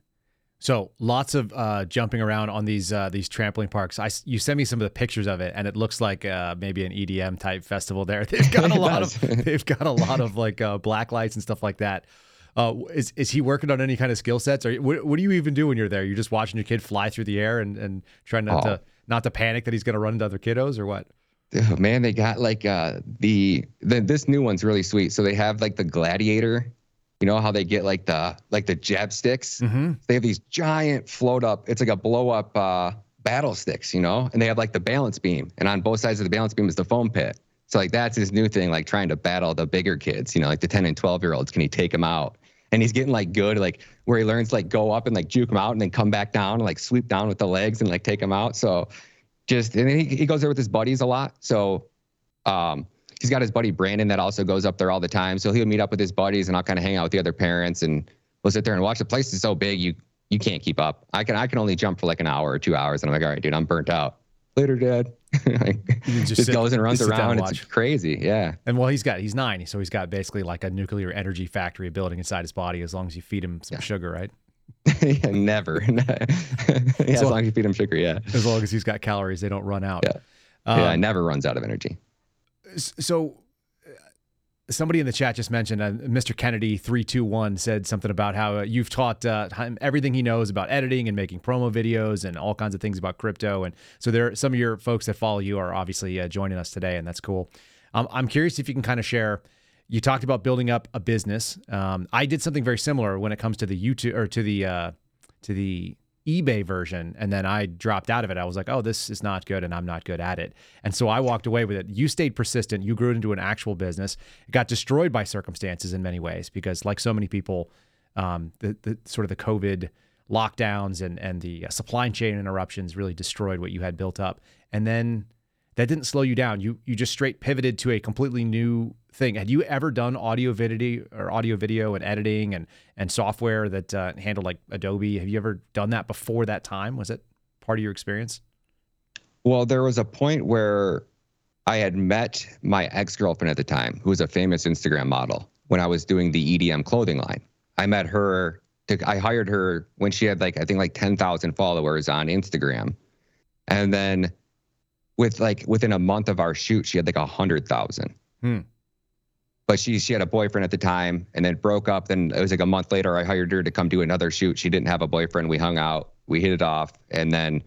So lots of uh, jumping around on these uh, these trampoline parks. I you sent me some of the pictures of it, and it looks like uh, maybe an EDM type festival there. *laughs* They've got a *laughs* lot of *laughs* they've got a lot of like uh, black lights and stuff like that. Uh, is is he working on any kind of skill sets? Or what, what do you even do when you're there? You're just watching your kid fly through the air and, and trying not oh. to not to panic that he's going to run into other kiddos or what? Oh, man, they got like uh, the, the this new one's really sweet. So they have like the gladiator. You know how they get like the like the jab sticks? Mm-hmm. They have these giant float up. It's like a blow up uh, battle sticks, you know, and they have like the balance beam, and on both sides of the balance beam is the foam pit. So like that's his new thing, like trying to battle the bigger kids, you know, like the 10 and 12 year olds. Can he take them out? And he's getting like good, like where he learns like go up and like juke him out and then come back down and like sweep down with the legs and like take him out. So just and he, he goes there with his buddies a lot. So um, he's got his buddy Brandon that also goes up there all the time. So he'll meet up with his buddies and I'll kind of hang out with the other parents and we'll sit there and watch. The place is so big you you can't keep up. I can I can only jump for like an hour or two hours and I'm like, all right, dude, I'm burnt out. Later, dad. *laughs* like, just, just sit, goes and runs around. And it's crazy. Yeah. And well, he's got he's nine, so he's got basically like a nuclear energy factory building inside his body as long as you feed him some yeah. sugar, right? *laughs* yeah, never. *laughs* yeah, so, as long as you feed him sugar, yeah. As long as he's got calories, they don't run out. Yeah, um, yeah, never runs out of energy. So, somebody in the chat just mentioned uh, Mr. Kennedy three two one said something about how uh, you've taught uh, everything he knows about editing and making promo videos and all kinds of things about crypto. And so, there some of your folks that follow you are obviously uh, joining us today, and that's cool. Um, I'm curious if you can kind of share you talked about building up a business. Um, I did something very similar when it comes to the YouTube or to the uh, to the eBay version, and then I dropped out of it. I was like, "Oh, this is not good, and I'm not good at it." And so I walked away with it. You stayed persistent. You grew it into an actual business. It got destroyed by circumstances in many ways because, like so many people, um, the the sort of the COVID lockdowns and and the uh, supply chain interruptions really destroyed what you had built up. And then that didn't slow you down. You you just straight pivoted to a completely new thing. Had you ever done audio video or audio video and editing and and software that uh, handled like Adobe? Have you ever done that before that time? Was it part of your experience? Well, there was a point where I had met my ex girlfriend at the time, who was a famous Instagram model, when I was doing the EDM clothing line. I met her. To, I hired her when she had like I think like ten thousand followers on Instagram, and then with like within a month of our shoot, she had like a hundred thousand. Hmm but she she had a boyfriend at the time and then broke up. Then it was like a month later, I hired her to come do another shoot. She didn't have a boyfriend. We hung out, we hit it off, and then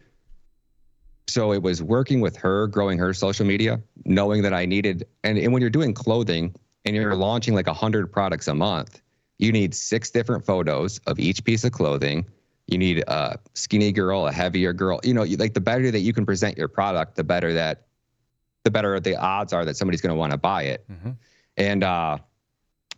so it was working with her, growing her social media, knowing that I needed and, and when you're doing clothing and you're launching like a hundred products a month, you need six different photos of each piece of clothing. You need a skinny girl, a heavier girl. You know, like the better that you can present your product, the better that the better the odds are that somebody's going to want to buy it. Mm-hmm. And uh,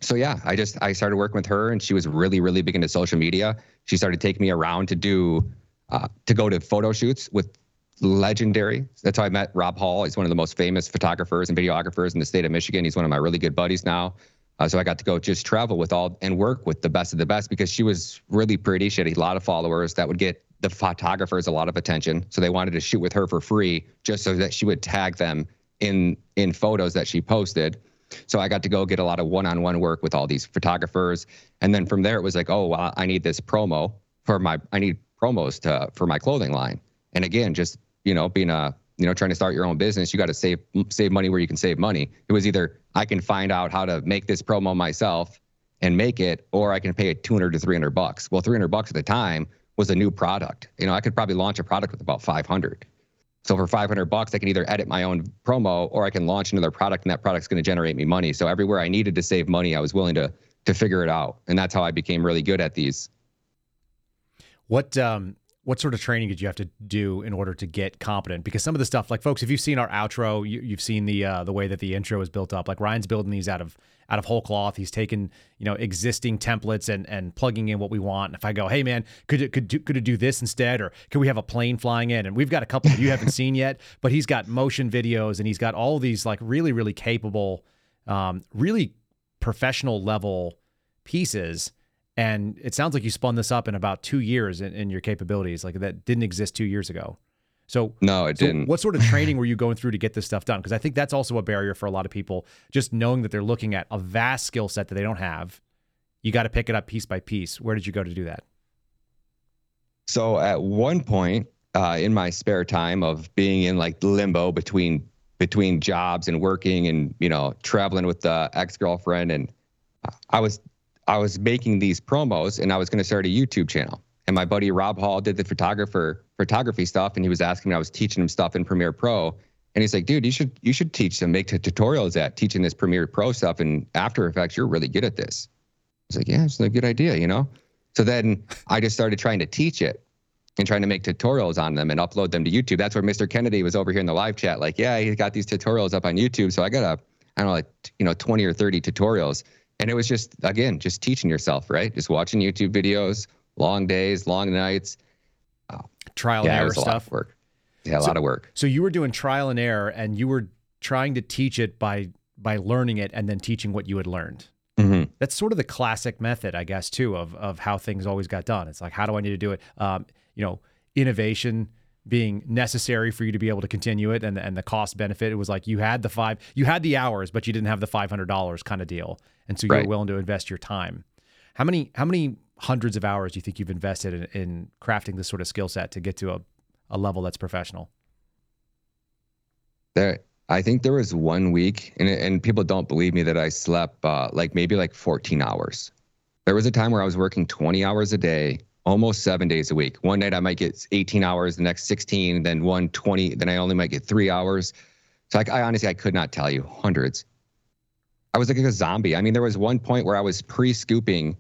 so yeah, I just I started working with her, and she was really really big into social media. She started taking me around to do uh, to go to photo shoots with legendary. That's how I met Rob Hall. He's one of the most famous photographers and videographers in the state of Michigan. He's one of my really good buddies now. Uh, so I got to go just travel with all and work with the best of the best because she was really pretty. She had a lot of followers that would get the photographers a lot of attention. So they wanted to shoot with her for free just so that she would tag them in in photos that she posted. So I got to go get a lot of one-on-one work with all these photographers, and then from there it was like, oh, well, I need this promo for my, I need promos to for my clothing line. And again, just you know, being a you know trying to start your own business, you got to save save money where you can save money. It was either I can find out how to make this promo myself and make it, or I can pay 200 to 300 bucks. Well, 300 bucks at the time was a new product. You know, I could probably launch a product with about 500. So for 500 bucks, I can either edit my own promo or I can launch another product, and that product's going to generate me money. So everywhere I needed to save money, I was willing to to figure it out, and that's how I became really good at these. What um what sort of training did you have to do in order to get competent? Because some of the stuff, like folks, if you've seen our outro, you, have seen the uh, the way that the intro is built up. Like Ryan's building these out of out of whole cloth. He's taken you know existing templates and and plugging in what we want. And if I go, hey man, could it could do, could it do this instead, or could we have a plane flying in? And we've got a couple that you haven't *laughs* seen yet, but he's got motion videos and he's got all these like really really capable, um, really professional level pieces and it sounds like you spun this up in about two years in, in your capabilities, like that didn't exist two years ago. So no, it so didn't. What sort of *laughs* training were you going through to get this stuff done? Because I think that's also a barrier for a lot of people. Just knowing that they're looking at a vast skill set that they don't have, you got to pick it up piece by piece. Where did you go to do that? So at one point uh, in my spare time of being in like limbo between between jobs and working and you know traveling with the ex girlfriend and I was I was making these promos and I was going to start a YouTube channel. And my buddy Rob Hall did the photographer photography stuff, and he was asking me. I was teaching him stuff in Premiere Pro, and he's like, "Dude, you should you should teach them, make tutorials at teaching this Premiere Pro stuff and After Effects. You're really good at this." I was like, "Yeah, it's a good idea, you know." So then I just started trying to teach it and trying to make tutorials on them and upload them to YouTube. That's where Mr. Kennedy was over here in the live chat, like, "Yeah, he's got these tutorials up on YouTube." So I got a, I don't know, like you know, 20 or 30 tutorials, and it was just again just teaching yourself, right? Just watching YouTube videos long days, long nights. Trial yeah, and error stuff. work. Yeah, a so, lot of work. So you were doing trial and error, and you were trying to teach it by by learning it and then teaching what you had learned. Mm-hmm. That's sort of the classic method, I guess, too, of of how things always got done. It's like, how do I need to do it? Um, you know, innovation being necessary for you to be able to continue it, and and the cost benefit. It was like you had the five, you had the hours, but you didn't have the five hundred dollars kind of deal, and so you right. were willing to invest your time. How many how many hundreds of hours you think you've invested in, in crafting this sort of skill set to get to a, a level that's professional? There, I think there was one week, and and people don't believe me that I slept uh, like maybe like 14 hours. There was a time where I was working 20 hours a day, almost seven days a week. One night I might get 18 hours, the next 16, then one 20, then I only might get three hours. So I, I honestly I could not tell you hundreds. I was like a zombie. I mean, there was one point where I was pre-scooping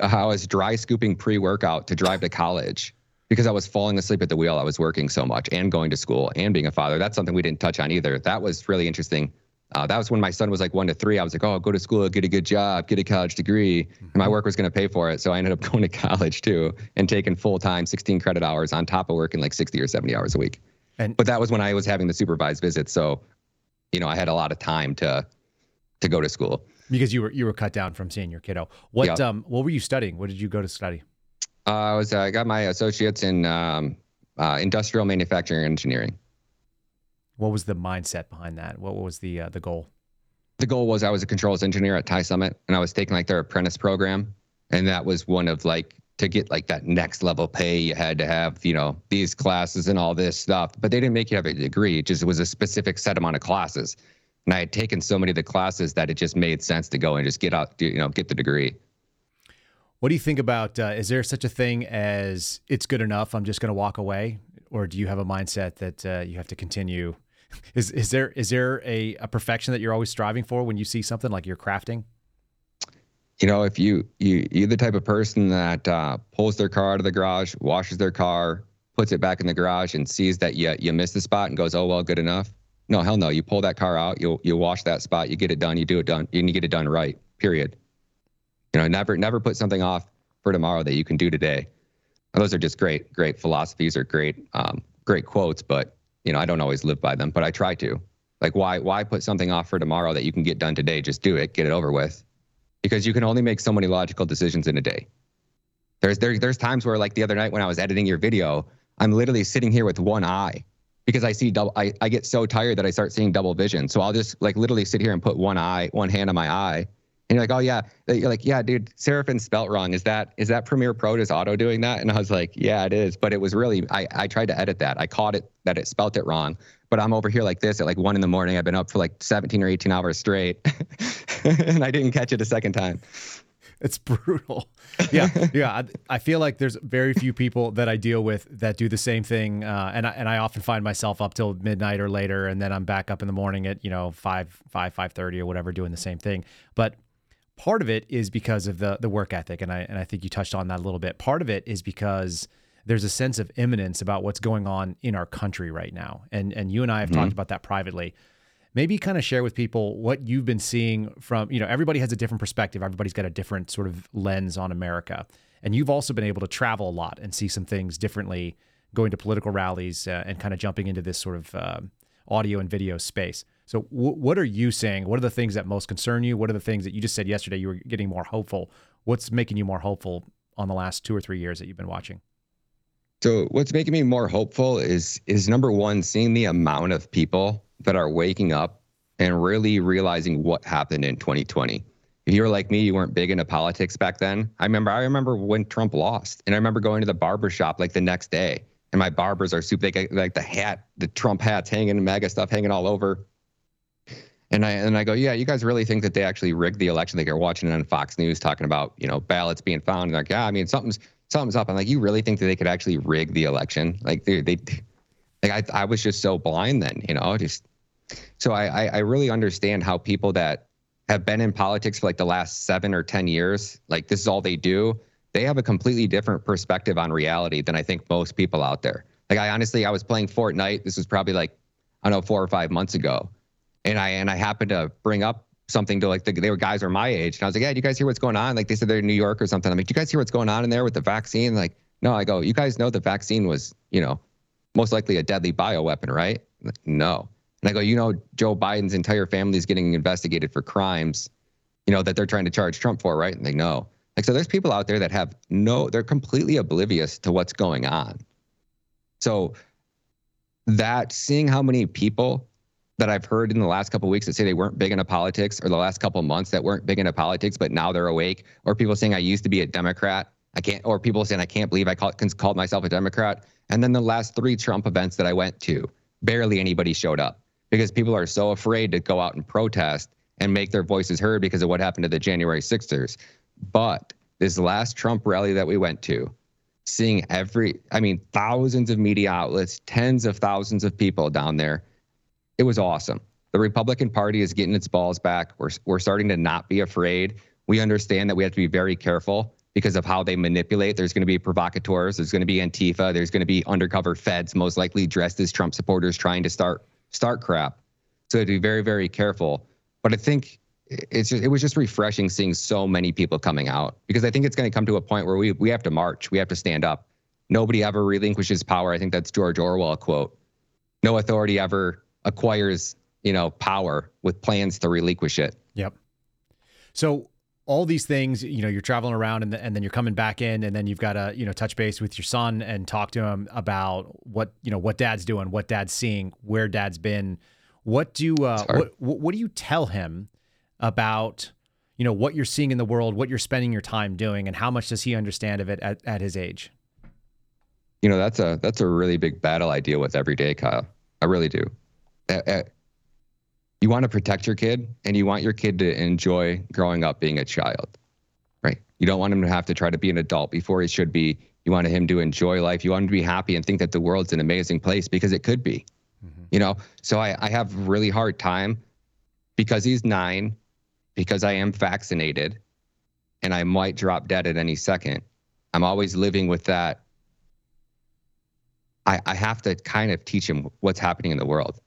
I was dry scooping pre workout to drive to college because I was falling asleep at the wheel. I was working so much and going to school and being a father. That's something we didn't touch on either. That was really interesting. Uh, that was when my son was like one to three. I was like, oh, I'll go to school, get a good job, get a college degree. Mm-hmm. And my work was going to pay for it. So I ended up *laughs* going to college too and taking full time 16 credit hours on top of working like 60 or 70 hours a week. And but that was when I was having the supervised visits. So, you know, I had a lot of time to to go to school because you were you were cut down from seeing your kiddo. What yep. um what were you studying? What did you go to study? Uh, I was uh, I got my associates in um, uh, industrial manufacturing engineering. What was the mindset behind that? What was the uh, the goal? The goal was I was a controls engineer at Thai Summit, and I was taking like their apprentice program, and that was one of like to get like that next level pay, you had to have you know these classes and all this stuff. But they didn't make you have a degree; it just was a specific set amount of classes. And I had taken so many of the classes that it just made sense to go and just get out, you know, get the degree. What do you think about? Uh, is there such a thing as it's good enough? I'm just going to walk away, or do you have a mindset that uh, you have to continue? *laughs* Is is there is there a, a perfection that you're always striving for when you see something like you're crafting? You know, if you you you're the type of person that uh, pulls their car out of the garage, washes their car, puts it back in the garage, and sees that you you missed the spot and goes, "Oh well, good enough." No, hell no. You pull that car out, you you wash that spot, you get it done, you do it done, and you get it done right. Period. You know, never never put something off for tomorrow that you can do today. Those are just great, great philosophies or great, um, great quotes. But you know, I don't always live by them, but I try to. Like, why why put something off for tomorrow that you can get done today? Just do it, get it over with, because you can only make so many logical decisions in a day. There's there, there's times where, like the other night when I was editing your video, I'm literally sitting here with one eye because I see double. I, I get so tired that I start seeing double vision. So I'll just like literally sit here and put one eye, one hand on my eye, and you're like, oh yeah, you're like, yeah, dude, Seraphin spelt wrong. Is that is that Premiere Pro does auto doing that? And I was like, yeah, it is. But it was really I I tried to edit that. I caught it that it spelt it wrong. But I'm over here like this at like one in the morning. I've been up for like 17 or 18 hours straight, *laughs* and I didn't catch it a second time. It's brutal. Yeah, yeah. I, I, feel like there's very few people that I deal with that do the same thing, uh, and I, and I often find myself up till midnight or later, and then I'm back up in the morning at you know five five five thirty or whatever doing the same thing. But part of it is because of the the work ethic, and I and I think you touched on that a little bit. Part of it is because there's a sense of imminence about what's going on in our country right now, and and you and I have mm-hmm. talked about that privately maybe kind of share with people what you've been seeing from, you know, everybody has a different perspective. Everybody's got a different sort of lens on America. And you've also been able to travel a lot and see some things differently, going to political rallies uh, and kind of jumping into this sort of uh, audio and video space. So, w- what are you saying? What are the things that most concern you? What are the things that you just said yesterday you were getting more hopeful? What's making you more hopeful on the last two or three years that you've been watching? So, what's making me more hopeful is is number one, seeing the amount of people that are waking up and really realizing what happened in 2020. If you were like me, you weren't big into politics back then. I remember I remember when Trump lost, and I remember going to the barber shop like the next day, and my barbers are super. They like the hat, the Trump hats hanging, the MAGA stuff hanging all over. And I and I go, yeah, you guys really think that they actually rigged the election? Like you're watching it on Fox News talking about you know ballots being found. And they're like, yeah, I mean something's something's up. I'm like, you really think that they could actually rig the election? Like they they like I I was just so blind then, you know, just so I I really understand how people that have been in politics for like the last seven or ten years, like this is all they do. They have a completely different perspective on reality than I think most people out there. Like I honestly, I was playing Fortnite. This was probably like I don't know four or five months ago, and I and I happened to bring up something to like the, they were guys are my age, and I was like, yeah, do you guys hear what's going on? Like they said they're in New York or something. I'm like, do you guys hear what's going on in there with the vaccine? Like, no. I go, you guys know the vaccine was you know most likely a deadly bioweapon, right? Like, no. And I go, you know, Joe Biden's entire family is getting investigated for crimes, you know, that they're trying to charge Trump for, right? And they know. Like, so there's people out there that have no, they're completely oblivious to what's going on. So that seeing how many people that I've heard in the last couple weeks that say they weren't big into politics, or the last couple months that weren't big into politics, but now they're awake, or people saying I used to be a Democrat, I can't, or people saying I can't believe I called, called myself a Democrat. And then the last three Trump events that I went to, barely anybody showed up because people are so afraid to go out and protest and make their voices heard because of what happened to the January 6ers. But this last Trump rally that we went to, seeing every, I mean, thousands of media outlets, tens of thousands of people down there, it was awesome. The Republican Party is getting its balls back. We're, we're starting to not be afraid. We understand that we have to be very careful because of how they manipulate. There's going to be provocateurs. There's going to be Antifa. There's going to be undercover feds, most likely dressed as Trump supporters, trying to start start crap. So to be very, very careful. But I think it's just, it was just refreshing seeing so many people coming out because I think it's going to come to a point where we we have to march, we have to stand up. Nobody ever relinquishes power. I think that's George Orwell quote. No authority ever acquires, you know, power with plans to relinquish it. Yep. So all these things, you know, you're traveling around and, and then you're coming back in and then you've got to, you know, touch base with your son and talk to him about what, you know, what dad's doing, what dad's seeing, where dad's been. What do, uh, what, what do you tell him about, you know, what you're seeing in the world, what you're spending your time doing and how much does he understand of it at, at his age? You know, that's a, that's a really big battle I deal with every day, Kyle. I really do. At, at, you want to protect your kid and you want your kid to enjoy growing up being a child, right? You don't want him to have to try to be an adult before he should be. You want him to enjoy life. You want him to be happy and think that the world's an amazing place because it could be, mm-hmm. you know? So I, I have really hard time because he's nine, because I am vaccinated and I might drop dead at any second. I'm always living with that. I, I have to kind of teach him what's happening in the world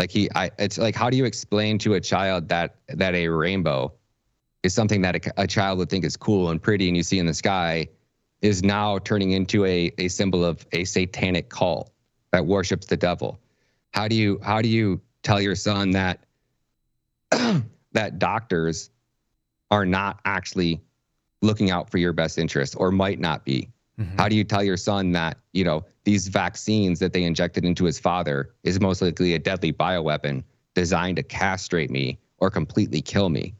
like he I, it's like how do you explain to a child that that a rainbow is something that a, a, child would think is cool and pretty and you see in the sky is now turning into a, a symbol of a satanic cult that worships the devil? How do you how do you tell your son that *clears throat* that doctors are not actually looking out for your best interest or might not be Mm-hmm. How do you tell your son that, you know, these vaccines that they injected into his father is most likely a deadly bioweapon designed to castrate me or completely kill me?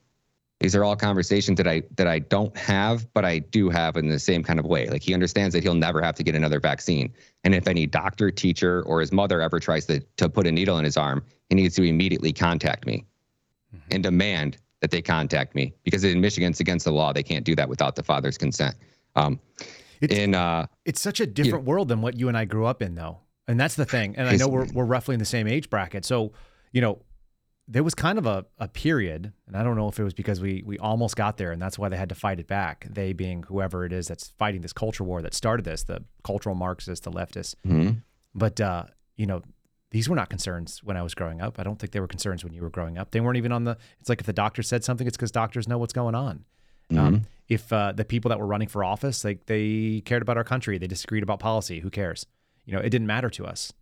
These are all conversations that I that I don't have, but I do have in the same kind of way. Like he understands that he'll never have to get another vaccine. And if any doctor, teacher, or his mother ever tries to, to put a needle in his arm, he needs to immediately contact me mm-hmm. and demand that they contact me because in Michigan it's against the law. They can't do that without the father's consent. Um, it's, in uh, it's such a different world than what you and I grew up in, though, and that's the thing. And I know we're we're roughly in the same age bracket, so you know there was kind of a, a period, and I don't know if it was because we we almost got there, and that's why they had to fight it back. They being whoever it is that's fighting this culture war that started this, the cultural Marxists, the leftists. Mm-hmm. But uh, you know, these were not concerns when I was growing up. I don't think they were concerns when you were growing up. They weren't even on the. It's like if the doctor said something, it's because doctors know what's going on. Um, mm-hmm. Um, if uh, the people that were running for office, like they cared about our country, they disagreed about policy, who cares? You know, it didn't matter to us.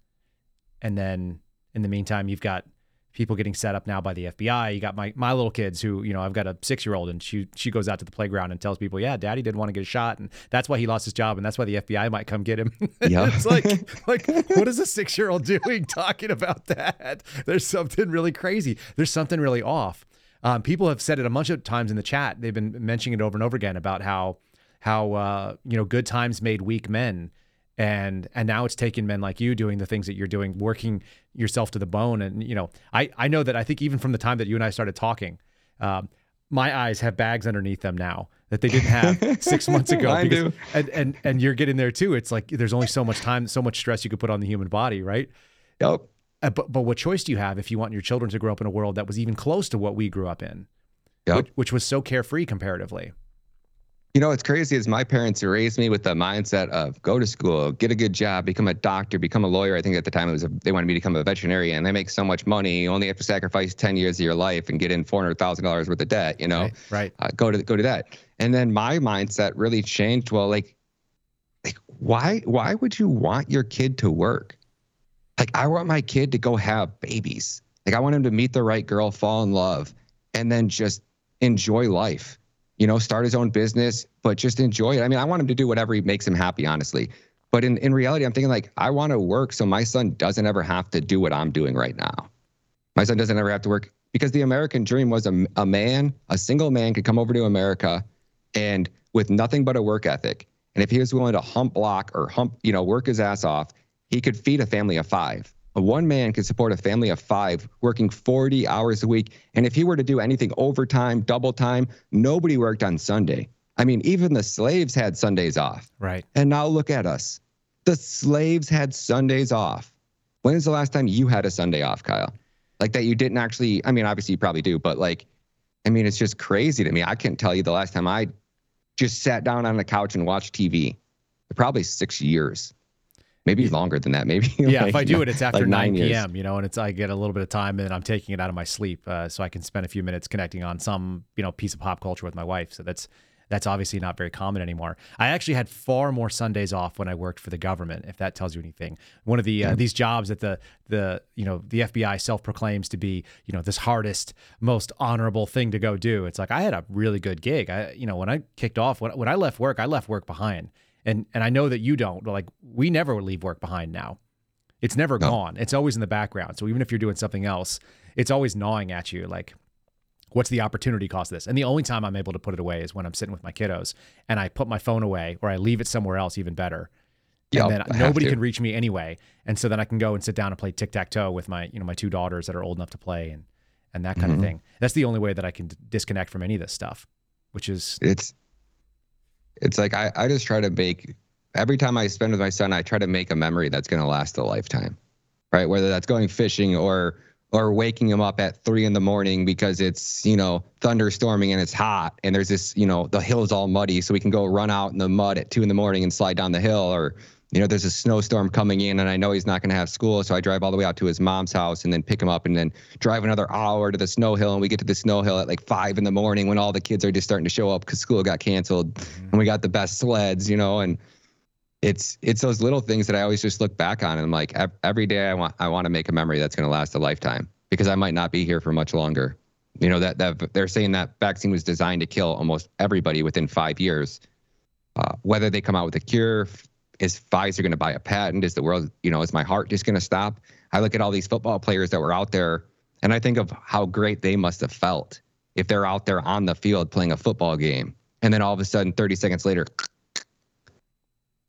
And then in the meantime, you've got people getting set up now by the FBI. You got my my little kids who, you know, I've got a six year old and she she goes out to the playground and tells people, yeah, daddy didn't want to get a shot and that's why he lost his job and that's why the FBI might come get him. *laughs* Yeah. it's like *laughs* like what is a six year old *laughs* doing talking about that? There's something really crazy. There's something really off. Um, people have said it a bunch of times in the chat. They've been mentioning it over and over again about how how uh, you know good times made weak men, and and now it's taken men like you doing the things that you're doing working yourself to the bone and you know i i know that i think even from the time that you and i started talking um, my eyes have bags underneath them now that they didn't have six *laughs* months ago because, do. and and and you're getting there too it's like there's only so much time so much stress you could put on the human body right Yep. Uh, but but what choice do you have if you want your children to grow up in a world that was even close to what we grew up in Yep. which, which was so carefree comparatively You know, what's crazy is my parents raised me with the mindset of go to school, get a good job, become a doctor, become a lawyer. I think at the time it was a, they wanted me to become a veterinarian. They make so much money, you only have to sacrifice ten years of your life and get in four hundred thousand dollars worth of debt. You know, right, right. uh, go to go to that. And then my mindset really changed. Well, like, like why why would you want your kid to work? Like, I want my kid to go have babies. Like, I want him to meet the right girl, fall in love, and then just enjoy life. You know, start his own business, but just enjoy it. I mean, I want him to do whatever makes him happy, honestly. But in, in reality, I'm thinking like, I want to work so my son doesn't ever have to do what I'm doing right now. My son doesn't ever have to work because the American dream was a, a man, a single man could come over to America and with nothing but a work ethic. And if he was willing to hump block or hump, you know, work his ass off, he could feed a family of five. A one man could support a family of five working 40 hours a week. And if he were to do anything overtime, double time, nobody worked on Sunday. I mean, even the slaves had Sundays off. right And now look at us. The slaves had Sundays off. When is the last time you had a Sunday off, Kyle? Like that you didn't actually, I mean, obviously you probably do, but like, I mean, it's just crazy to me. I can't tell you the last time I just sat down on the couch and watched TV. Probably six years, maybe longer than that. Maybe. *laughs* yeah like if i do it it's after like 9 years. p.m you know and it's i get a little bit of time and i'm taking it out of my sleep uh, so i can spend a few minutes connecting on some you know piece of pop culture with my wife so that's that's obviously not very common anymore i actually had far more sundays off when i worked for the government if that tells you anything one of the uh, these jobs that the the you know the fbi self-proclaims to be you know this hardest most honorable thing to go do it's like i had a really good gig i you know when i kicked off when, when i left work i left work behind and and i know that you don't but like we never leave work behind now it's never No. gone. It's always in the background. So even if you're doing something else, it's always gnawing at you. Like, what's the opportunity cost of this? And the only time I'm able to put it away is when I'm sitting with my kiddos and I put my phone away or I leave it somewhere else, even better. Yeah, and then nobody can reach me anyway. And so then I can go and sit down and play tic tac toe with my, you know, my two daughters that are old enough to play and and that kind Mhm. of thing. That's the only way that I can d- disconnect from any of this stuff, which is it's it's like I, I just try to make every time I spend with my son, I try to make a memory that's gonna last a lifetime. Right? Whether that's going fishing or or waking him up at three in the morning because it's, you know, thunderstorming and it's hot and there's this, you know, the hill's all muddy, so we can go run out in the mud at two in the morning and slide down the hill or you know, there's a snowstorm coming in and I know he's not going to have school. So I drive all the way out to his mom's house and then pick him up and then drive another hour to the snow hill. And we get to the snow hill at like five in the morning when all the kids are just starting to show up because school got canceled and we got the best sleds, you know, and it's, it's those little things that I always just look back on and I'm like, every day I want, I want to make a memory that's going to last a lifetime because I might not be here for much longer. You know, that, that they're saying that vaccine was designed to kill almost everybody within five years. Uh, whether they come out with a cure, is Pfizer going to buy a patent? Is the world, you know, is my heart just going to stop? I look at all these football players that were out there and I think of how great they must have felt if they're out there on the field playing a football game. And then all of a sudden, 30 seconds later,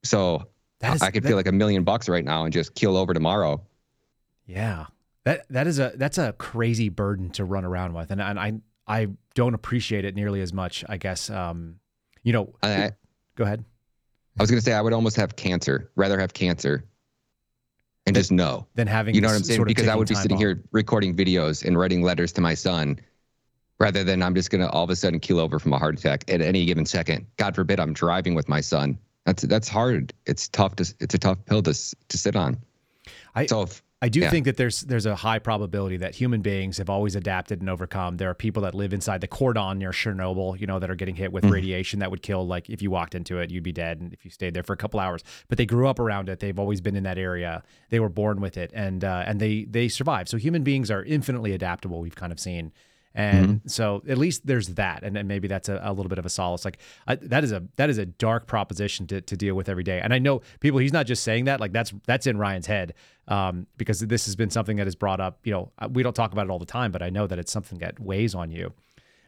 so is I could that- feel like a million bucks right now and just keel over tomorrow. Yeah. That that is a that's a crazy burden to run around with. And and I I don't appreciate it nearly as much, I guess. Um, you know, I go ahead. I was going to say I would almost have cancer, rather have cancer and just know. than having You know what I'm saying? Because I would be sitting here recording videos and writing letters to my son rather than I'm just going to all of a sudden keel over from a heart attack at any given second. God forbid I'm driving with my son. That's that's hard. It's tough to it's a tough pill to to sit on. I- so if, I do Yeah. think that there's there's a high probability that human beings have always adapted and overcome. There are people that live inside the cordon near Chernobyl, you know, that are getting hit with Mhm. radiation that would kill. Like if you walked into it, you'd be dead, and if you stayed there for a couple hours. But they grew up around it. They've always been in that area. They were born with it, and uh, and they they survive. So human beings are infinitely adaptable. We've kind of seen. And so at least there's that, and then maybe that's a, a little bit of a solace. Like I, that is a that is a dark proposition to, to deal with every day. And I know people. He's not just saying that. Like that's that's in Ryan's head um, because this has been something that is brought up. You know, we don't talk about it all the time, but I know that it's something that weighs on you.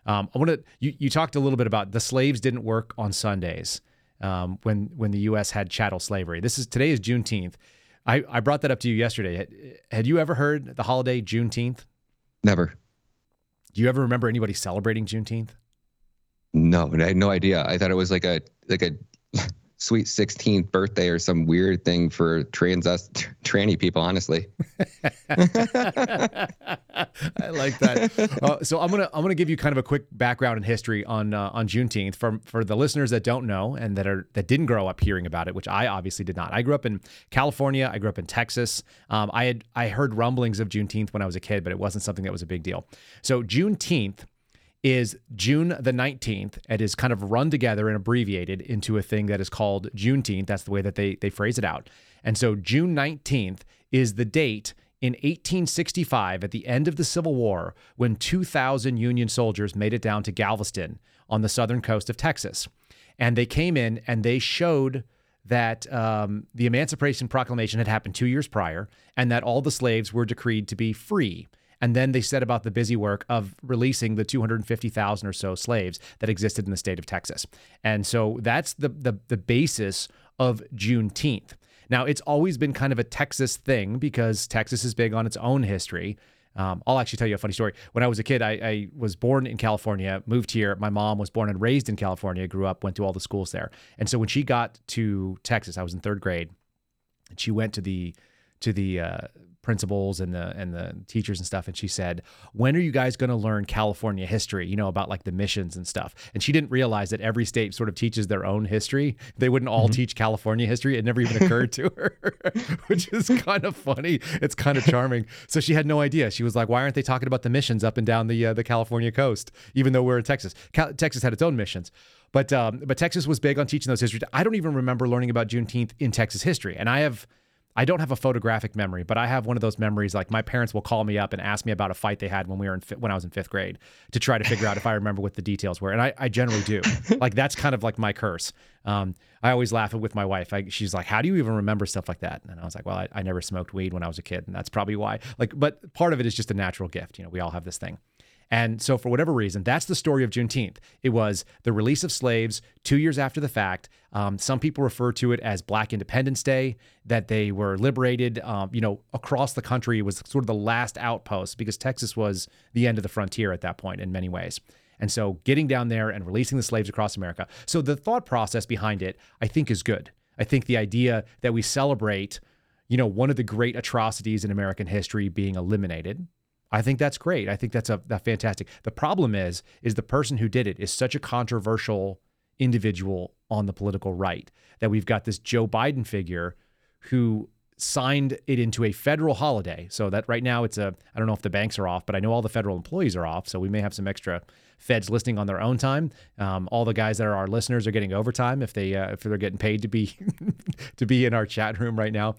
Um, I want to. You, you talked a little bit about the slaves didn't work on Sundays. um, when when the U.S. had chattel slavery. This is today is Juneteenth. I, I brought that up to you yesterday. Had, had you ever heard the holiday Juneteenth? Never. Do you ever remember anybody celebrating Juneteenth? No, I had no idea. I thought it was like a like a sweet 16th birthday or some weird thing for trans us *laughs* tranny people honestly. *laughs* I like that. *laughs* Uh, so i'm gonna i'm gonna give you kind of a quick background and history on uh, on juneteenth for for the listeners that don't know and that are that didn't grow up hearing about it which i obviously did not. I grew up in california. I grew up in texas. Um, i had i heard rumblings of juneteenth when i was a kid but it wasn't something that was a big deal. So juneteenth is June the 19th. It is kind of run together and abbreviated into a thing that is called Juneteenth. That's the way that they, they phrase it out. And so June 19th is the date in 1865 at the end of the Civil War when 2,000 Union soldiers made it down to Galveston on the southern coast of Texas. And they came in and they showed that um, the Emancipation Proclamation had happened two years prior and that all the slaves were decreed to be free. And then they set about the busy work of releasing the 250,000 or so slaves that existed in the state of Texas. And so that's the, the, the basis of Juneteenth. Now, it's always been kind of a Texas thing because Texas is big on its own history. Um, I'll actually tell you a funny story. When I was a kid, I, I, was born in California, moved here. My mom was born and raised in California, grew up, went to all the schools there. And so when she got to Texas, I was in third grade, and she went to the to the uh, principals and the and the teachers and stuff. And she said when are you guys going to learn california history? You know about like the missions and stuff. And she didn't realize that every state sort of teaches their own history. They wouldn't all mm-hmm. teach california history. It never even occurred to her *laughs* which is kind of funny. It's kind of charming. So she had no idea. She was like why aren't they talking about the missions up and down the uh, the california coast even though we're in texas? Cal- texas had its own missions. But um, but Texas was big on teaching those history. I don't even remember learning about Juneteenth in Texas history, and I have I don't have a photographic memory, but I have one of those memories. Like my parents will call me up and ask me about a fight they had when we were in when I was in fifth grade to try to figure out if I remember what the details were, and I, I generally do. *laughs* like that's kind of like my curse. Um, I always laugh with my wife. I, she's like, "How do you even remember stuff like that?" And I was like, "Well, I, I never smoked weed when I was a kid, and that's probably why." Like, but part of it is just a natural gift. You know, we all have this thing. And so, for whatever reason, that's the story of Juneteenth. It was the release of slaves two years after the fact. Um, some people refer to it as Black Independence Day, that they were liberated, um, you know, across the country. It was sort of the last outpost because Texas was the end of the frontier at that point in many ways. And so, getting down there and releasing the slaves across America. So, the thought process behind it, I think, is good. I think the idea that we celebrate, you know, one of the great atrocities in American history being eliminated, I think that's great. I think that's a, a fantastic. The problem is, is the person who did it is such a controversial individual on the political right that we've got this Joe Biden figure who signed it into a federal holiday. So that right now it's a I don't know if the banks are off, but I know all the federal employees are off. So we may have some extra feds listening on their own time. Um, all the guys that are our listeners are getting overtime if they uh, if they're getting paid to be *laughs* to be in our chat room right now.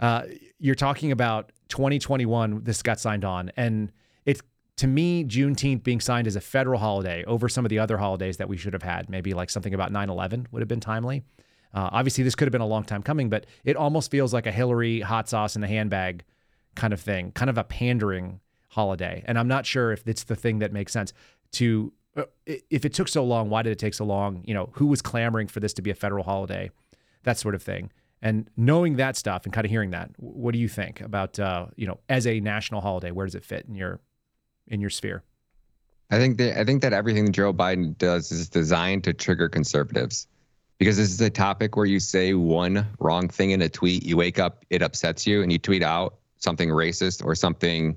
Uh, you're talking about 2021. This got signed on, and it's to me Juneteenth being signed as a federal holiday over some of the other holidays that we should have had. Maybe like something about 9/11 would have been timely. Uh, obviously, this could have been a long time coming, but it almost feels like a Hillary hot sauce in the handbag kind of thing, kind of a pandering holiday. And I'm not sure if it's the thing that makes sense to. Uh, if it took so long, why did it take so long? You know, who was clamoring for this to be a federal holiday? That sort of thing. And knowing that stuff and kind of hearing that, what do you think about uh, you know as a national holiday? Where does it fit in your in your sphere? I think that I think that everything that Joe Biden does is designed to trigger conservatives, because this is a topic where you say one wrong thing in a tweet, you wake up, it upsets you, and you tweet out something racist or something,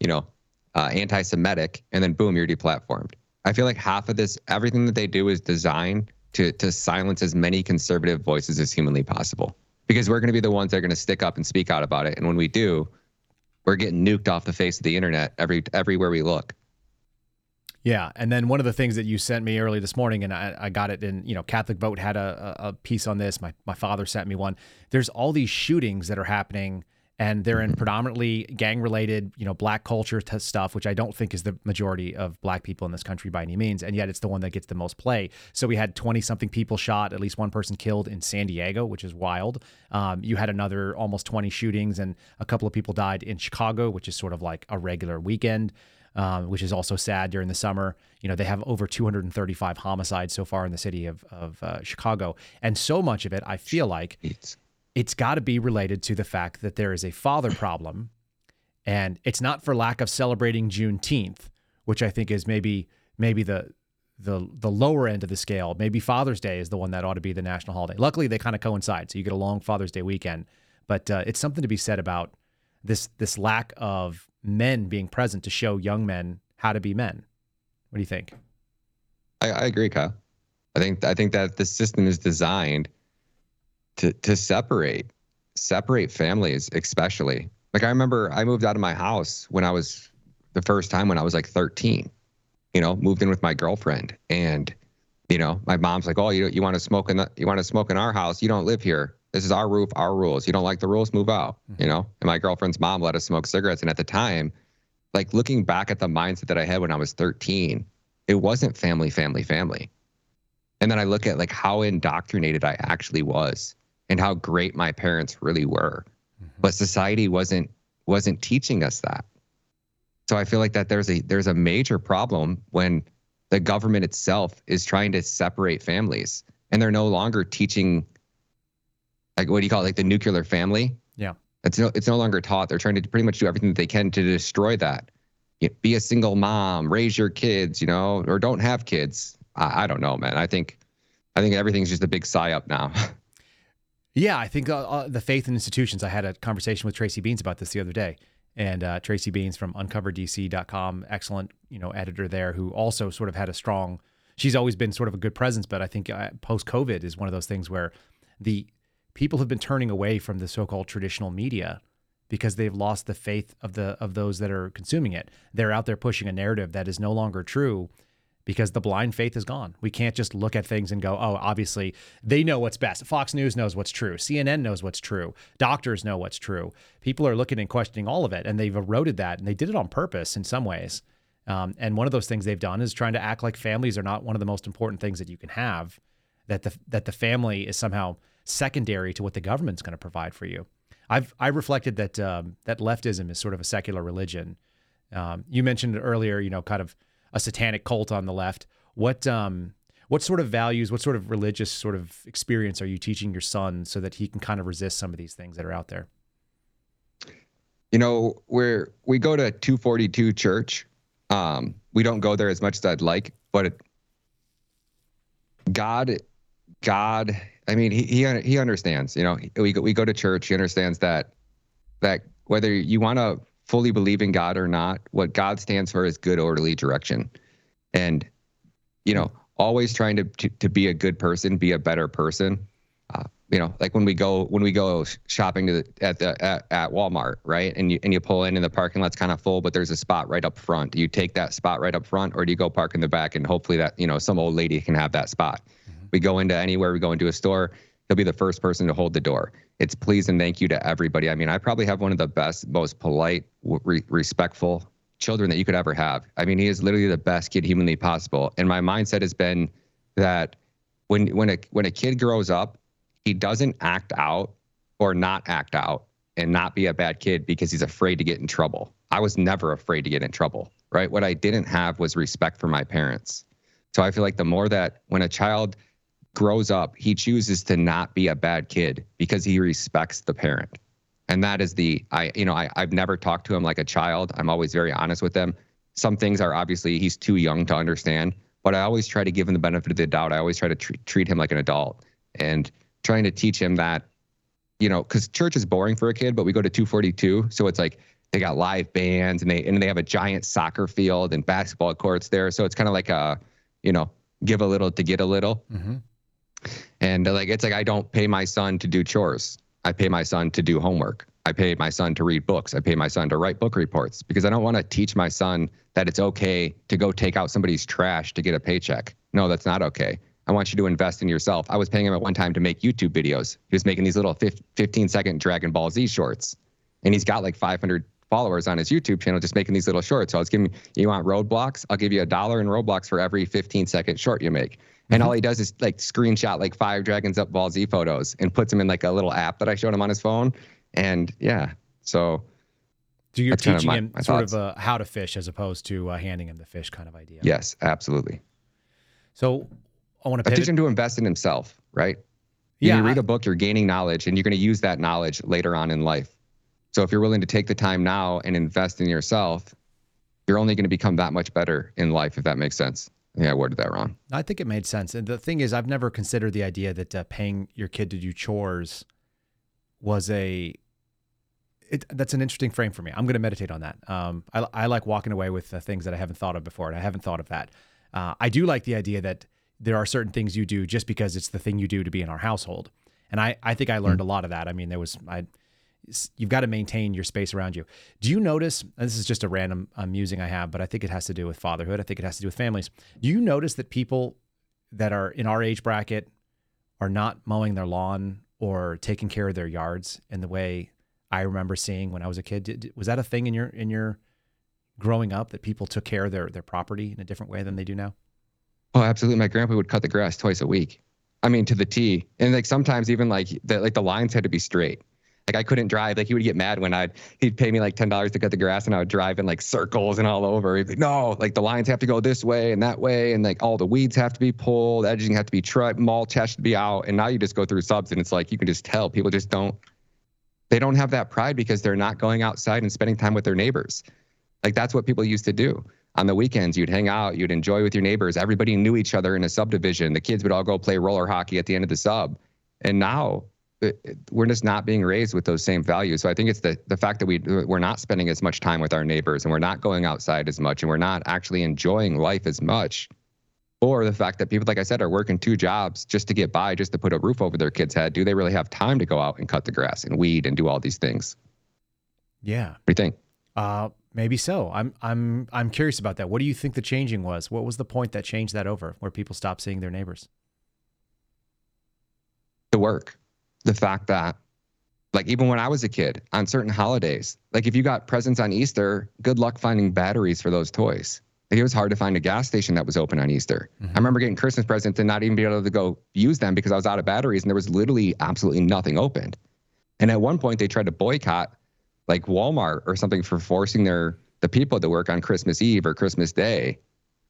you know, uh, anti-Semitic, and then boom, you're deplatformed. I feel like half of this, everything that they do is designed to to silence as many conservative voices as humanly possible because we're going to be the ones that are going to stick up and speak out about it and when we do we're getting nuked off the face of the internet every everywhere we look yeah, and then one of the things that you sent me early this morning, and I, I got it in, you know, Catholic Vote had a, a piece on this. My my father sent me one. There's all these shootings that are happening and they're in predominantly gang related, you know, black culture t- stuff, which I don't think is the majority of black people in this country by any means. And yet it's the one that gets the most play. So we had 20 something people shot, at least one person killed in San Diego, which is wild. Um, you had another almost 20 shootings and a couple of people died in Chicago, which is sort of like a regular weekend. um, which is also sad during the summer. You know, they have over 235 homicides so far in the city of, of uh, Chicago. And so much of it, I feel like it's, it's got to be related to the fact that there is a father problem. And it's not for lack of celebrating Juneteenth, which I think is maybe maybe the the the lower end of the scale. Maybe Father's Day is the one that ought to be the national holiday. Luckily, they kind of coincide, so you get a long Father's Day weekend. But uh, it's something to be said about this this lack of men being present to show young men how to be men. What do you think? I, I agree, Kyle. I think I think that the system is designed to to separate separate families, especially. Like I remember I moved out of my house when I was the first time when I was like 13. You know, moved in with my girlfriend and you know, my mom's like, "Oh, you you want to smoke in the you want to smoke in our house? You don't live here. This is our roof, our rules. You don't like the rules, move out." Mm-hmm. You know, and my girlfriend's mom let us smoke cigarettes, and at the time, like looking back at the mindset that I had when I was 13, it wasn't family, family, family. And then I look at like how indoctrinated I actually was and how great my parents really were. Mm-hmm. But society wasn't wasn't teaching us that. So I feel like that there's a there's a major problem when the government itself is trying to separate families and they're no longer teaching like what do you call it? Like the nuclear family? Yeah. It's no it's no longer taught. They're trying to pretty much do everything that they can to destroy that. Be a single mom raise your kids you know or don't have kids. I, I don't know man. I think i think everything's just a big psyop now *laughs* yeah i think uh, uh, the faith in institutions i had a conversation with tracy beanz about this the other day and uh, Tracy Beanz from uncoverdc.com, excellent, you know, editor there who also sort of had a strong, she's always been sort of a good presence, but I think uh, post COVID is one of those things where the people have been turning away from the so-called traditional media because they've lost the faith of the of those that are consuming it. They're out there pushing a narrative that is no longer true because the blind faith is gone. We can't just look at things and go, oh, obviously they know what's best. Fox News knows what's true. CNN knows what's true. Doctors know what's true. People are looking and questioning all of it, and they've eroded that, and they did it on purpose in some ways. Um, and one of those things they've done is trying to act like families are not one of the most important things that you can have. That the that the family is somehow secondary to what the government's going to provide for you. I've I reflected that um, that leftism is sort of a secular religion. Um, you mentioned earlier, you know, kind of a satanic cult on the left. What um what sort of values, what sort of religious sort of experience are you teaching your son so that he can kind of resist some of these things that are out there? You know, we're we go to 242 church. Um, we don't go there as much as I'd like, but it, God, God, I mean, he he he understands. You know, we go, we go to church. He understands that that whether you want to fully believe in God or not, what God stands for is good, orderly direction. And, you know, always trying to, to, to be a good person, be a better person. Uh, you know, like when we go when we go shopping to the, at the at, at Walmart, right? And you and you pull in and the parking lot's kind of full, but there's a spot right up front. Do you take that spot right up front, or do you go park in the back and hopefully that you know some old lady can have that spot? Mm-hmm. We go into anywhere, we go into a store, he'll be the first person to hold the door. It's please and thank you to everybody. I mean, I probably have one of the best, most polite, re- respectful children that you could ever have. I mean, he is literally the best kid humanly possible. And my mindset has been that when when a when a kid grows up, he doesn't act out or not act out and not be a bad kid because he's afraid to get in trouble. I was never afraid to get in trouble, right? What I didn't have was respect for my parents. So I feel like the more that when a child grows up, he chooses to not be a bad kid because he respects the parent. And that is the I you know I I've never talked to him like a child. I'm always very honest with him. Some things are obviously he's too young to understand, but I always try to give him the benefit of the doubt. I always try to treat treat him like an adult and trying to teach him that you know cuz church is boring for a kid, but we go to 242, so it's like they got live bands and they and they have a giant soccer field and basketball courts there. So it's kind of like a you know give a little to get a little. Mm-hmm. And uh, like it's like I don't pay my son to do chores. I pay my son to do homework. I pay my son to read books. I pay my son to write book reports because I don't want to teach my son that it's okay to go take out somebody's trash to get a paycheck. No, that's not okay. I want you to invest in yourself. I was paying him at one time to make YouTube videos. He was making these little 15 second Dragon Ball Z shorts. And he's got like 500 followers on his YouTube channel just making these little shorts. So I was giving, you want Roblox? I'll give you a dollar in Roblox for every 15 second short you make. And mm-hmm. all he does is like screenshot like five Dragons Up Ball Z photos and puts them in like a little app that I showed him on his phone. And yeah, so So you're teaching my, him my sort thoughts. of a, how to fish as opposed to uh, handing him the fish kind of idea. Yes, absolutely. So I want to teach him to invest in himself, right? Yeah. You read a book, you're gaining knowledge, and you're going to use that knowledge later on in life. So if you're willing to take the time now and invest in yourself, you're only going to become that much better in life, if that makes sense. Yeah, I worded that wrong. I think it made sense. And the thing is, I've never considered the idea that uh, paying your kid to do chores was a it, that's an interesting frame for me. I'm going to meditate on that. Um, I, I, like walking away with uh, things that I haven't thought of before, and I haven't thought of that. Uh, I do like the idea that there are certain things you do just because it's the thing you do to be in our household, and I, I think I learned mm-hmm. a lot of that. I mean, there was I, you've got to maintain your space around you. Do you notice? this is just a random um, musing I have, but I think it has to do with fatherhood. I think it has to do with families. Do you notice that people that are in our age bracket are not mowing their lawn or taking care of their yards in the way I remember seeing when I was a kid. Did, was that a thing in your in your growing up that people took care of their their property in a different way than they do now? Oh, absolutely. My grandpa would cut the grass twice a week. I mean, to the T. And like sometimes even like the like the lines had to be straight. Like I couldn't drive. Like he would get mad when I'd he'd pay me like ten dollars to cut the grass, and I would drive in like circles and all over. He'd be like, no, like the lines have to go this way and that way, and like all the weeds have to be pulled, edging have to be trucked, mulch has to be out. And now you just go through subs, and it's like you can just tell people just don't they don't have that pride because they're not going outside and spending time with their neighbors. Like that's what people used to do. On the weekends, you'd hang out, you'd enjoy with your neighbors. Everybody knew each other in a subdivision. The kids would all go play roller hockey at the end of the sub. And now we're just not being raised with those same values. So I think it's the the fact that we we're not spending as much time with our neighbors and we're not going outside as much and we're not actually enjoying life as much or the fact that people, like I said, are working two jobs just to get by, just to put a roof over their kid's head. Do they really have time to go out and cut the grass and weed and do all these things? Yeah. What do you think? Uh, maybe so. I'm I'm I'm curious about that. What do you think the changing was? What was the point that changed that over, where people stopped seeing their neighbors? The work, the fact that, like even when I was a kid, on certain holidays, like if you got presents on Easter, good luck finding batteries for those toys it was hard to find a gas station that was open on Easter. Mm-hmm. I remember getting Christmas presents and not even be able to go use them because I was out of batteries and there was literally absolutely nothing opened. And at one point they tried to boycott like Walmart or something for forcing their the people to work on Christmas Eve or Christmas Day.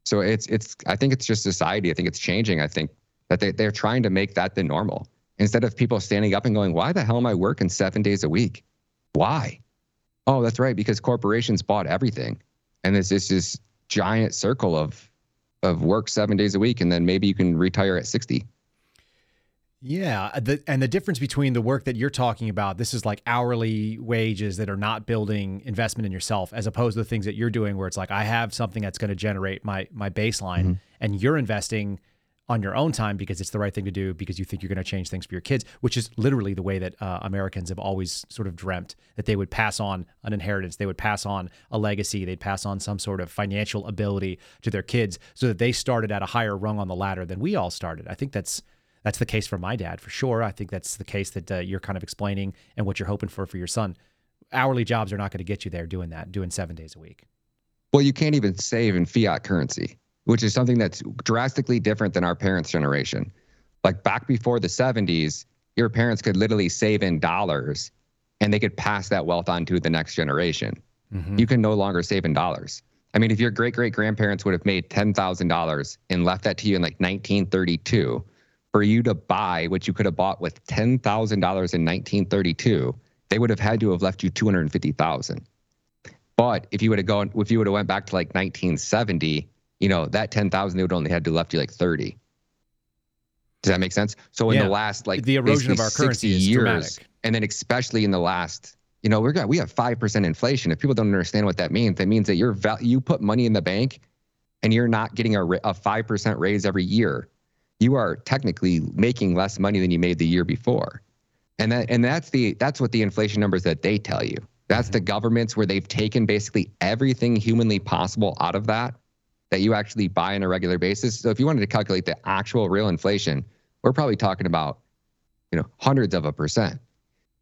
So it's it's I think it's just society. I think it's changing. I think that they, they're trying to make that the normal. Instead of people standing up and going, Why the hell am I working seven days a week? Why? Oh, that's right, because corporations bought everything. And it's just this giant circle of of work seven days a week, and then maybe you can retire at sixty. Yeah, the, and the difference between the work that you're talking about, this is like hourly wages that are not building investment in yourself, as opposed to the things that you're doing, where it's like I have something that's going to generate my my baseline, mm-hmm. and you're investing on your own time because it's the right thing to do because you think you're going to change things for your kids, which is literally the way that uh, Americans have always sort of dreamt that they would pass on an inheritance, they would pass on a legacy, they'd pass on some sort of financial ability to their kids so that they started at a higher rung on the ladder than we all started. I think that's that's the case for my dad for sure. I think that's the case that uh, you're kind of explaining and what you're hoping for for your son. Hourly jobs are not going to get you there doing that, doing 7 days a week. Well, you can't even save in fiat currency which is something that's drastically different than our parents' generation. Like back before the 70s, your parents could literally save in dollars and they could pass that wealth on to the next generation. Mm-hmm. You can no longer save in dollars. I mean, if your great great grandparents would have made $10,000 and left that to you in like 1932, for you to buy what you could have bought with $10,000 in 1932, they would have had to have left you 250,000. But if you would have gone, if you would have went back to like 1970, you know, that 10,000, they would only had to left you like 30. Does that make sense? So in yeah. the last like the erosion of our currency years, dramatic. and then especially in the last, you know, we're got we have five percent inflation. If people don't understand what that means, that means that you're val- you put money in the bank, and you're not getting a five percent raise every year. You are technically making less money than you made the year before, and that and that's the that's what the inflation numbers that they tell you. That's mm-hmm. the governments where they've taken basically everything humanly possible out of that that you actually buy on a regular basis. So if you wanted to calculate the actual real inflation, we're probably talking about, you know, hundreds of a percent.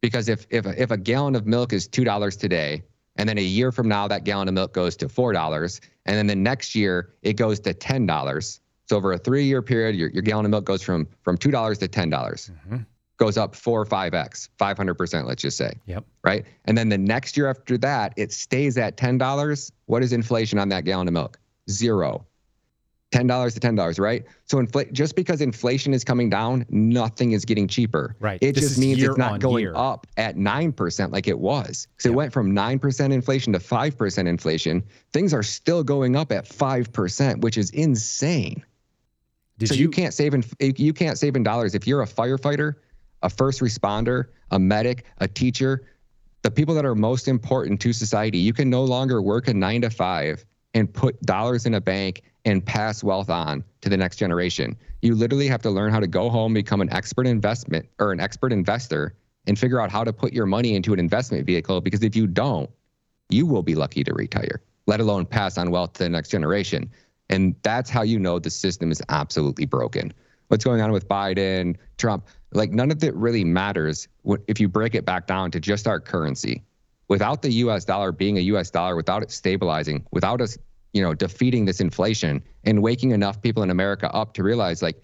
Because if if if a gallon of milk is two dollars today, and then a year from now that gallon of milk goes to four dollars, and then the next year it goes to ten dollars. So over a three-year period, your, your gallon of milk goes from from two dollars to ten dollars. Mm-hmm. goes up four or five X, 500%, let's just say. Yep. Right. And then the next year after that, it stays at $10. What is inflation on that gallon of milk? Zero. $10 to $10, right? So infl- just because inflation is coming down, nothing is getting cheaper. Right. It This just means it's not going year. up at 9% like it was. So Yeah. it went from 9% inflation to 5% inflation. Things are still going up at 5%, which is insane. Did so you, can't save in you can't save in dollars if you're a firefighter, a first responder, a medic, a teacher, the people that are most important to society. You can no longer work a 9 to 5 and put dollars in a bank and pass wealth on to the next generation. You literally have to learn how to go home, become an expert investment or an expert investor and figure out how to put your money into an investment vehicle because if you don't, you will be lucky to retire, let alone pass on wealth to the next generation. And that's how you know the system is absolutely broken. What's going on with Biden, Trump, like none of it really matters if you break it back down to just our currency. Without the US dollar being a US dollar, without it stabilizing, without us, you know, defeating this inflation and waking enough people in America up to realize like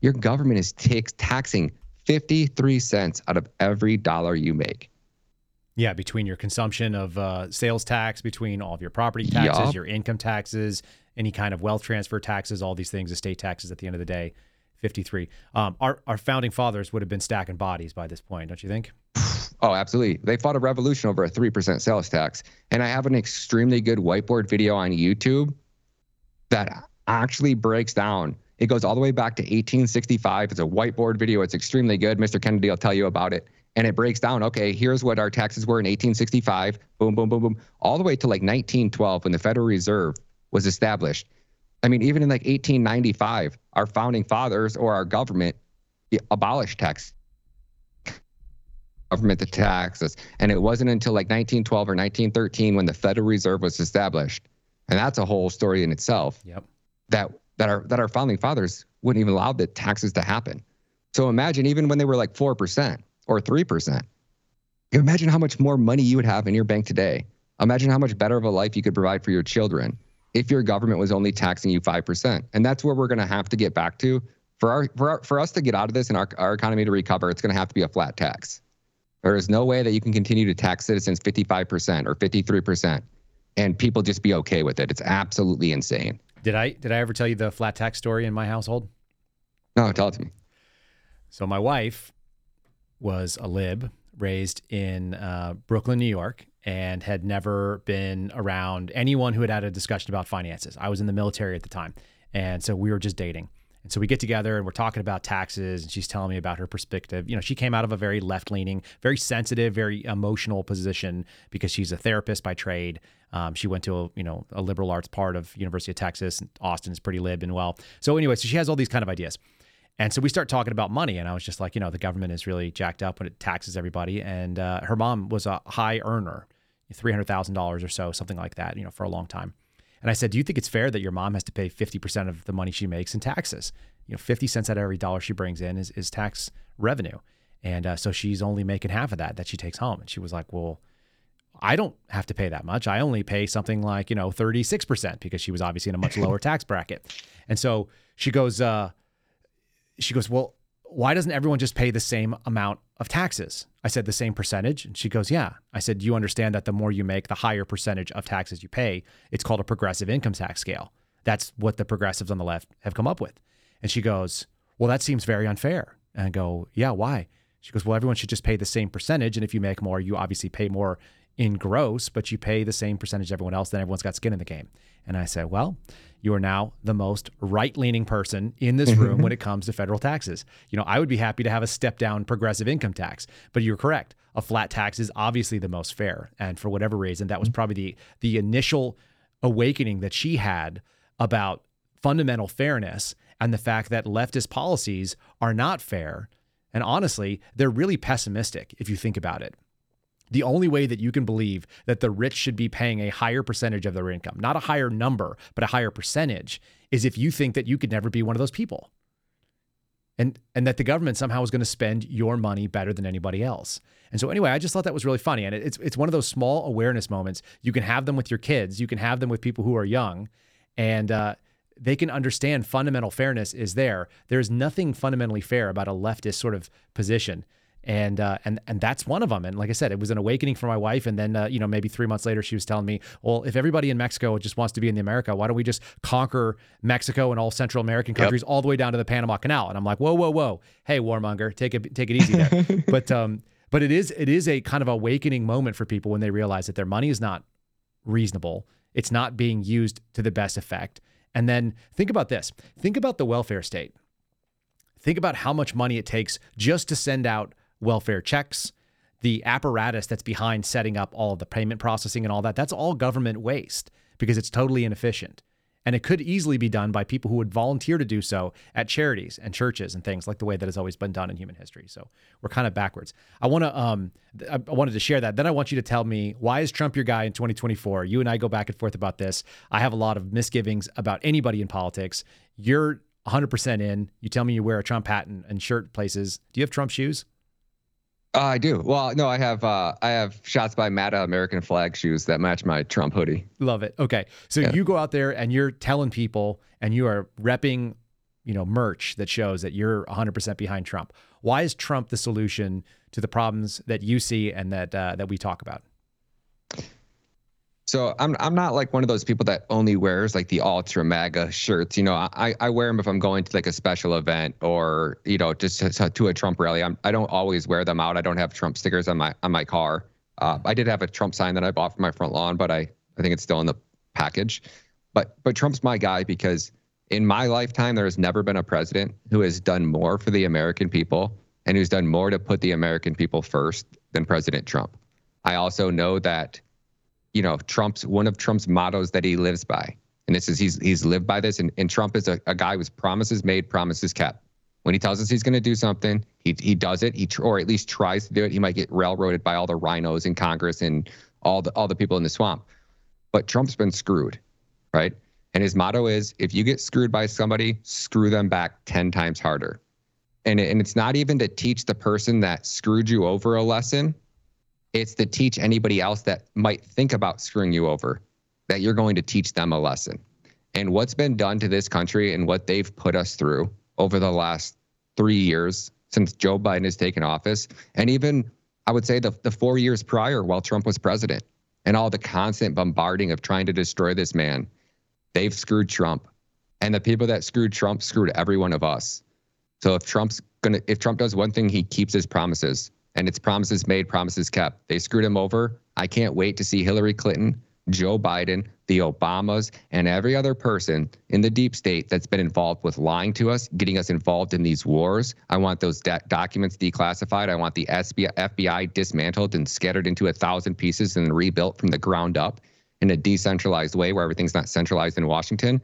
your government is takes taxing 53 cents out of every dollar you make. Yeah, between your consumption of uh, sales tax, between all of your property taxes, Yup. your income taxes, any kind of wealth transfer taxes, all these things, estate taxes at the end of the day, 53. Um, our, our founding fathers would have been stacking bodies by this point, don't you think? Oh, absolutely. They fought a revolution over a 3% sales tax. And I have an extremely good whiteboard video on YouTube that actually breaks down. It goes all the way back to 1865. It's a whiteboard video. It's extremely good. Mr. Kennedy will tell you about it. And it breaks down, okay, here's what our taxes were in 1865. Boom, boom, boom, boom. All the way to like 1912 when the Federal Reserve was established. I mean, even in like 1895, our founding fathers or our government abolished tax government to tax us. And it wasn't until like 1912 or 1913 when the Federal Reserve was established, and that's a whole story in itself. Yep. That that our that our founding fathers wouldn't even allow the taxes to happen. So imagine even when they were like four percent or three percent. Imagine how much more money you would have in your bank today. Imagine how much better of a life you could provide for your children if your government was only taxing you five percent. And that's where we're going to have to get back to for our for our, for us to get out of this and our our economy to recover. It's going to have to be a flat tax. There is no way that you can continue to tax citizens 55% or 53% and people just be okay with it. It's absolutely insane. Did I did I ever tell you the flat tax story in my household? No, tell it to me. So my wife was a lib, raised in uh, Brooklyn, New York, and had never been around anyone who had had a discussion about finances. I was in the military at the time, and so we were just dating. And so we get together and we're talking about taxes, and she's telling me about her perspective. You know, she came out of a very left-leaning, very sensitive, very emotional position because she's a therapist by trade. Um, she went to a you know a liberal arts part of University of Texas. And Austin is pretty lib and well. So anyway, so she has all these kind of ideas. And so we start talking about money, and I was just like, you know, the government is really jacked up when it taxes everybody. And uh, her mom was a high earner, three hundred thousand dollars or so, something like that, you know, for a long time. And I said, do you think it's fair that your mom has to pay fifty percent of the money she makes in taxes? You know, fifty cents out of every dollar she brings in is, is tax revenue, and uh, so she's only making half of that that she takes home. And she was like, well. I don't have to pay that much. I only pay something like, you know, 36% because she was obviously in a much lower *laughs* tax bracket. And so she goes, uh, she goes, Well, why doesn't everyone just pay the same amount of taxes? I said, The same percentage. And she goes, Yeah. I said, You understand that the more you make, the higher percentage of taxes you pay. It's called a progressive income tax scale. That's what the progressives on the left have come up with. And she goes, Well, that seems very unfair. And I go, Yeah, why? She goes, Well, everyone should just pay the same percentage. And if you make more, you obviously pay more in gross, but you pay the same percentage as everyone else, then everyone's got skin in the game. And I said, Well, you are now the most right leaning person in this *laughs* room when it comes to federal taxes. You know, I would be happy to have a step down progressive income tax, but you're correct. A flat tax is obviously the most fair. And for whatever reason, that was mm-hmm. probably the the initial awakening that she had about fundamental fairness and the fact that leftist policies are not fair. And honestly, they're really pessimistic if you think about it. The only way that you can believe that the rich should be paying a higher percentage of their income, not a higher number, but a higher percentage, is if you think that you could never be one of those people. And and that the government somehow is going to spend your money better than anybody else. And so anyway, I just thought that was really funny. And it's it's one of those small awareness moments. You can have them with your kids, you can have them with people who are young, and uh, they can understand fundamental fairness is there. There's nothing fundamentally fair about a leftist sort of position and uh, and and that's one of them. And like I said, it was an awakening for my wife. And then uh, you know maybe three months later, she was telling me, well, if everybody in Mexico just wants to be in the America, why don't we just conquer Mexico and all Central American countries yep. all the way down to the Panama Canal? And I'm like, whoa, whoa, whoa, hey, warmonger, take it take it easy there. *laughs* but um, but it is it is a kind of awakening moment for people when they realize that their money is not reasonable. It's not being used to the best effect. And then think about this. Think about the welfare state. Think about how much money it takes just to send out welfare checks, the apparatus that's behind setting up all of the payment processing and all that. That's all government waste because it's totally inefficient. And it could easily be done by people who would volunteer to do so at charities and churches and things like the way that has always been done in human history. So we're kind of backwards. I want to, um, I wanted to share that. Then I want you to tell me why is Trump your guy in 2024? You and I go back and forth about this. I have a lot of misgivings about anybody in politics. You're 100% in. You tell me you wear a Trump hat and, and shirt places. Do you have Trump shoes? Uh, I do. Well, no, I have uh, I have shots by Matta American flag shoes that match my Trump hoodie. Love it. Okay, so yeah. you go out there and you're telling people, and you are repping, you know, merch that shows that you're 100% behind Trump. Why is Trump the solution to the problems that you see and that uh, that we talk about? So I'm I'm not like one of those people that only wears like the ultra MAGA shirts. You know, I I wear them if I'm going to like a special event or you know just to, to a Trump rally. I'm I don't always wear them out. I don't have Trump stickers on my on my car. Uh, I did have a Trump sign that I bought for my front lawn, but I I think it's still in the package. But but Trump's my guy because in my lifetime there has never been a president who has done more for the American people and who's done more to put the American people first than President Trump. I also know that you know, Trump's one of Trump's mottos that he lives by. And this is he's he's lived by this. And, and Trump is a, a guy whose promises made, promises kept. When he tells us he's going to do something, he he does it. He or at least tries to do it. He might get railroaded by all the RINOs in Congress and all the all the people in the swamp. But Trump's been screwed, right? And his motto is if you get screwed by somebody, screw them back 10 times harder. And, and it's not even to teach the person that screwed you over a lesson. It's to teach anybody else that might think about screwing you over that you're going to teach them a lesson. And what's been done to this country and what they've put us through over the last three years since Joe Biden has taken office, and even I would say the, the four years prior while Trump was president, and all the constant bombarding of trying to destroy this man, they've screwed Trump. And the people that screwed Trump screwed every one of us. So if Trump's gonna if Trump does one thing, he keeps his promises and it's promises made, promises kept. They screwed him over. I can't wait to see Hillary Clinton, Joe Biden, the Obamas, and every other person in the deep state that's been involved with lying to us, getting us involved in these wars. I want those de- documents declassified. I want the SBI, FBI dismantled and scattered into a thousand pieces and rebuilt from the ground up in a decentralized way where everything's not centralized in Washington.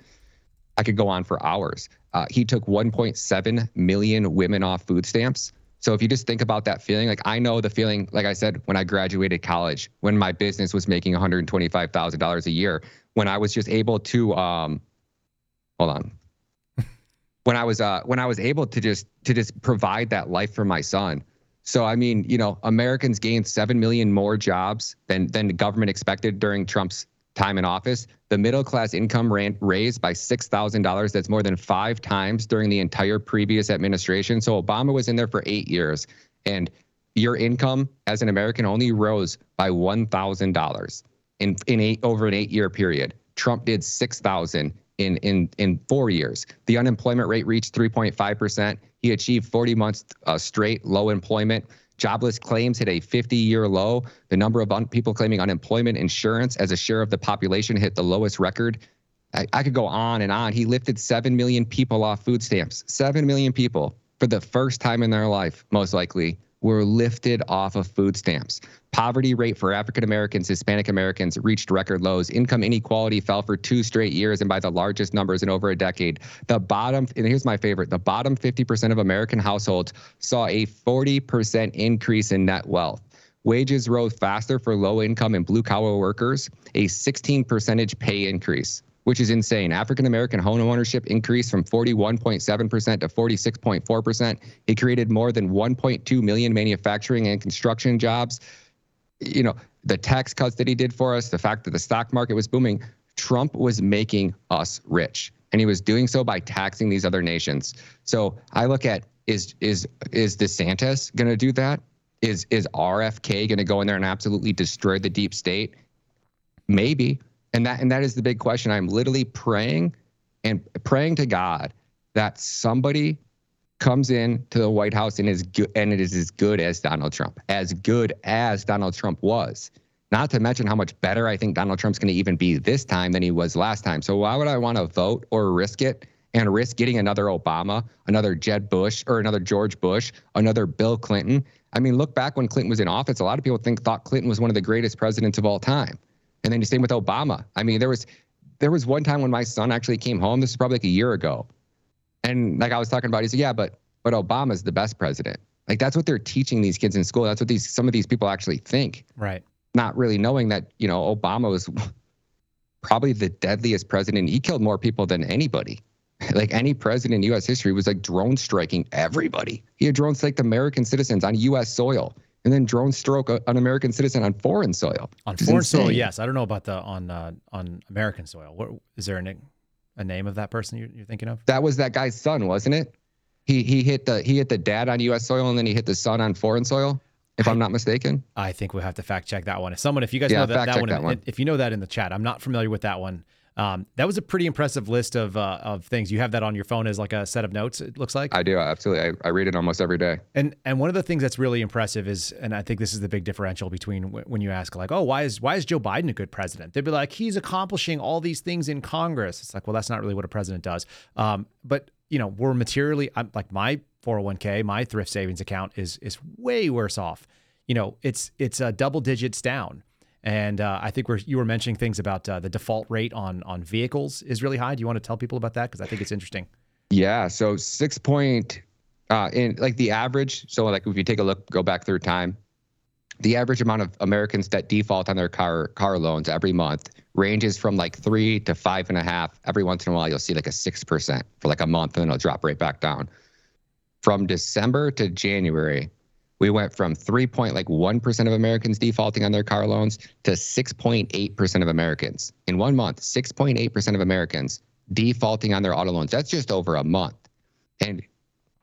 I could go on for hours. Uh, he took 1.7 million women off food stamps. So if you just think about that feeling, like I know the feeling, like I said, when I graduated college, when my business was making $125,000 a year, when I was just able to, um, hold on, *laughs* when I was, uh, when I was able to just, to just provide that life for my son. So I mean, you know, Americans gained seven million more jobs than than the government expected during Trump's time in office, the middle class income ran, raised by $6,000. That's more than five times during the entire previous administration. So Obama was in there for eight years, and your income as an American only rose by $1,000 in, in eight, over an eight year period. Trump did 6,000 in, in, in four years. The unemployment rate reached 3.5%. He achieved 40 months uh, straight low employment. Jobless claims hit a 50 year low. The number of un- people claiming unemployment insurance as a share of the population hit the lowest record. I, I could go on and on. He lifted 7 million people off food stamps. 7 million people for the first time in their life, most likely, were lifted off of food stamps. Poverty rate for African Americans, Hispanic Americans reached record lows. Income inequality fell for two straight years and by the largest numbers in over a decade. The bottom, and here's my favorite the bottom 50% of American households saw a 40% increase in net wealth. Wages rose faster for low income and blue collar workers, a 16 percentage pay increase which is insane. African American home ownership increased from 41.7% to 46.4%. It created more than 1.2 million manufacturing and construction jobs. You know, the tax cuts that he did for us, the fact that the stock market was booming, Trump was making us rich. And he was doing so by taxing these other nations. So I look at is is is DeSantis going to do that? Is is RFK going to go in there and absolutely destroy the deep state? Maybe. And that and that is the big question. I'm literally praying and praying to God that somebody comes in to the White House and is good and it is as good as Donald Trump, as good as Donald Trump was. Not to mention how much better I think Donald Trump's going to even be this time than he was last time. So why would I want to vote or risk it and risk getting another Obama, another Jeb Bush, or another George Bush, another Bill Clinton? I mean, look back when Clinton was in office. A lot of people think thought Clinton was one of the greatest presidents of all time. And then you same with Obama. I mean, there was there was one time when my son actually came home. This is probably like a year ago, and like I was talking about, he said, "Yeah, but but Obama's the best president." Like that's what they're teaching these kids in school. That's what these some of these people actually think. Right. Not really knowing that you know Obama was *laughs* probably the deadliest president. He killed more people than anybody. *laughs* Like any president in U.S. history was like drone striking everybody. He had drone strike American citizens on U.S. soil and then drone stroke an American citizen on foreign soil. On foreign soil, yes. I don't know about the on uh, on American soil. What is there a name, a name of that person you're, you're, thinking of? That was that guy's son, wasn't it? He he hit the he hit the dad on U.S. soil and then he hit the son on foreign soil. If I, am not mistaken, I think we'll have to fact check that one. If someone, if you guys yeah, know that, that one, that, one, if you know that in the chat, I'm not familiar with that one. Um, that was a pretty impressive list of uh, of things. You have that on your phone as like a set of notes. It looks like. I do absolutely. I, I read it almost every day. And and one of the things that's really impressive is, and I think this is the big differential between w- when you ask like, oh, why is why is Joe Biden a good president? They'd be like, he's accomplishing all these things in Congress. It's like, well, that's not really what a president does. Um, but you know, we're materially I'm, like my 401k, my thrift savings account is is way worse off. You know, it's it's uh, double digits down. And uh, I think we're, you were mentioning things about uh, the default rate on on vehicles is really high. Do you want to tell people about that? Because I think it's interesting. Yeah. So six point uh, in like the average. So like if you take a look, go back through time, the average amount of Americans that default on their car car loans every month ranges from like three to five and a half. Every once in a while, you'll see like a six percent for like a month, and then it'll drop right back down. From December to January, we went from 3.1% of Americans defaulting on their car loans to 6.8% of Americans. In one month, 6.8% of Americans defaulting on their auto loans. That's just over a month. And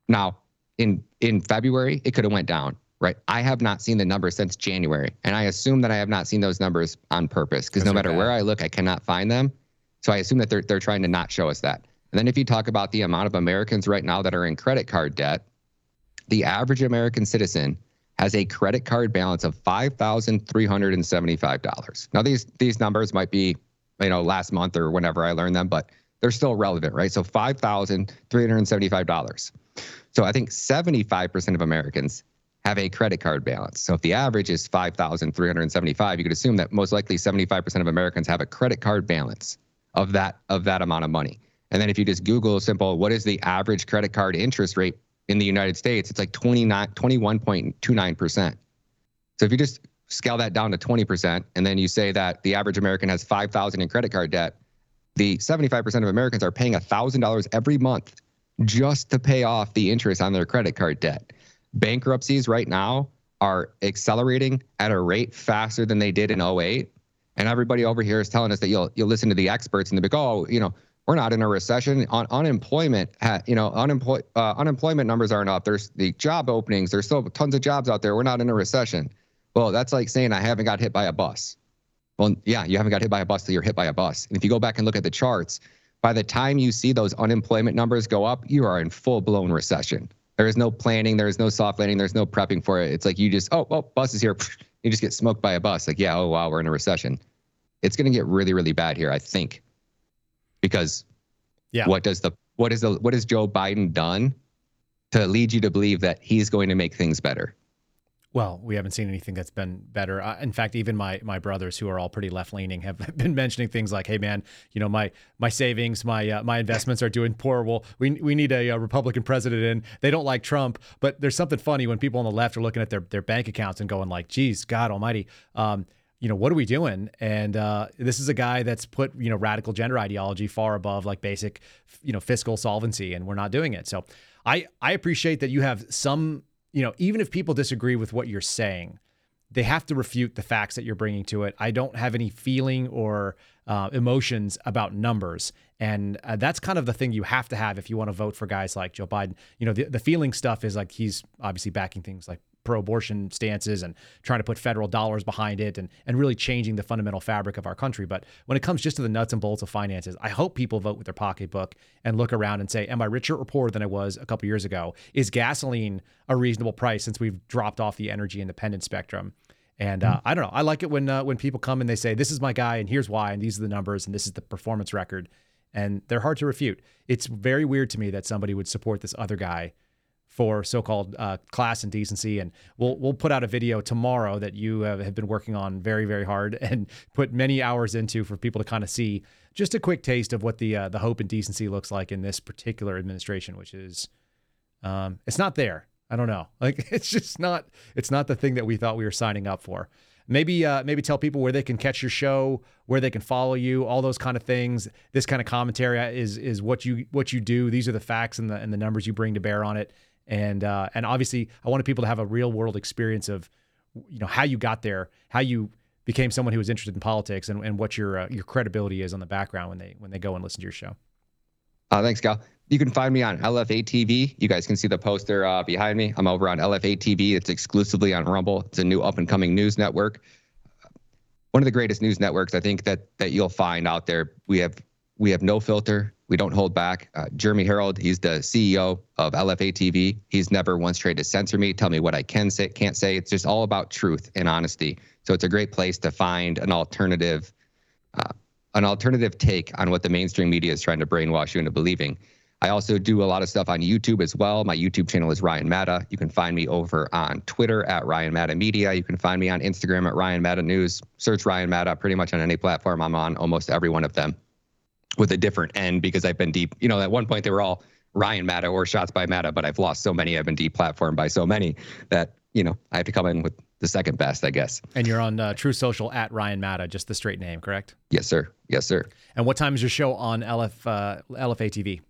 now in in February, it could have went down, right? I have not seen the numbers since January, and I assume that I have not seen those numbers on purpose because no matter bad. where I look, I cannot find them. So I assume that they're they're trying to not show us that. And then if you talk about the amount of Americans right now that are in credit card debt, the average American citizen has a credit card balance of $5,375. Now these these numbers might be, you know, last month or whenever I learned them, but they're still relevant, right? So $5,375. So I think 75% of Americans have a credit card balance. So if the average is 5,375, you could assume that most likely 75% of Americans have a credit card balance of that of that amount of money. And then if you just Google simple, what is the average credit card interest rate in the United States, it's like 29, 21.29%. So if you just scale that down to 20%, and then you say that the average American has 5,000 in credit card debt, the 75% of Americans are paying $1,000 every month just to pay off the interest on their credit card debt. Bankruptcies right now are accelerating at a rate faster than they did in 08. And everybody over here is telling us that you'll you'll listen to the experts and they'll be like, oh, you know, we're not in a recession. Un- unemployment, you know, uh, unemployment numbers aren't up. There's the job openings. There's still tons of jobs out there. We're not in a recession. Well, that's like saying I haven't got hit by a bus. Well, yeah, you haven't got hit by a bus till you're hit by a bus. And if you go back and look at the charts, by the time you see those unemployment numbers go up, you are in full blown recession. There is no planning. There is no soft landing. There's no prepping for it. It's like you just, oh, oh, bus is here. *laughs* You just get smoked by a bus. Like, yeah, oh, wow, we're in a recession. It's going to get really, really bad here, I think because yeah. what does the what is the what has Joe Biden done to lead you to believe that he's going to make things better? Well, we haven't seen anything that's been better. Uh, in fact, even my my brothers, who are all pretty left leaning, have *laughs* been mentioning things like, "Hey, man, you know my my savings, my uh, my investments are doing poor. Well, we we need a, a, Republican president in. They don't like Trump, but there's something funny when people on the left are looking at their their bank accounts and going like, "Geez, God Almighty." Um, you know, what are we doing? And uh, this is a guy that's put, you know, radical gender ideology far above like basic, you know, fiscal solvency, and we're not doing it. So I, I appreciate that you have some, you know, even if people disagree with what you're saying, they have to refute the facts that you're bringing to it. I don't have any feeling or uh, emotions about numbers. And uh, that's kind of the thing you have to have if you want to vote for guys like Joe Biden. You know, the, the feeling stuff is like he's obviously backing things like pro-abortion stances and trying to put federal dollars behind it and and really changing the fundamental fabric of our country. But when it comes just to the nuts and bolts of finances, I hope people vote with their pocketbook and look around and say, "Am I richer or poorer than I was a couple years ago? Is gasoline a reasonable price since we've dropped off the energy independent spectrum?" And uh, I don't know. I like it when uh, when people come and they say, "This is my guy, and here's why, and these are the numbers, and this is the performance record," and they're hard to refute. It's very weird to me that somebody would support this other guy for so-called uh, class and decency. And we'll we'll put out a video tomorrow that you have, have been working on very very hard *laughs* and put many hours into for people to kind of see just a quick taste of what the uh, the hope and decency looks like in this particular administration, which is um, it's not there. I don't know. *laughs* Like it's just not it's not the thing that we thought we were signing up for. Maybe uh, maybe tell people where they can catch your show, where they can follow you, all those kind of things. This kind of commentary is is what you what you do. These are the facts and the and the numbers you bring to bear on it. And uh, and obviously, I wanted people to have a real world experience of you know how you got there, how you became someone who was interested in politics, and, and what your uh, your credibility is on the background when they when they go and listen to your show. Uh, thanks, Cal. You can find me on LFA TV. You guys can see the poster uh, behind me. I'm over on LFA TV. It's exclusively on Rumble. It's a new up and coming news network. One of the greatest news networks I think that that you'll find out there. We have we have no filter. We don't hold back. Uh, Jeremy Herrell, he's the CEO of LFA TV. He's never once tried to censor me, tell me what I can say, can't say. It's just all about truth and honesty. So it's a great place to find an alternative, uh, an alternative take on what the mainstream media is trying to brainwash you into believing. I also do a lot of stuff on YouTube as well. My YouTube channel is Ryan Matta. You can find me over on Twitter at Ryan Matta Media. You can find me on Instagram at Ryan Matta News. Search Ryan Matta pretty much on any platform. I'm on almost every one of them with a different end because I've been deep. You know, at one point they were all Ryan Matta or Shots by Matta, but I've lost so many. I've been deplatformed by so many that you know I have to come in with the second best, I guess. And you're on uh, Truth Social at Ryan Matta, just the straight name, correct? Yes, sir. Yes, sir. And what time is your show on LF uh, LFA TV?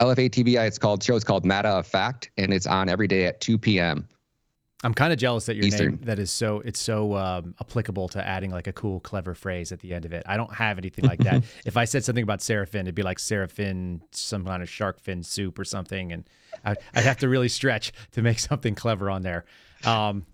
LFA TV, it's called show It's called Matta of Fact, and it's on every day at 2 p.m. I'm kind of jealous that your Eastern. name that is so it's so um, applicable to adding like a cool, clever phrase at the end of it. I don't have anything like that. *laughs* if I said something about Seraphin, it'd be like Seraphin, some kind of shark fin soup or something, and I'd, I'd have to really stretch to make something clever on there. Um,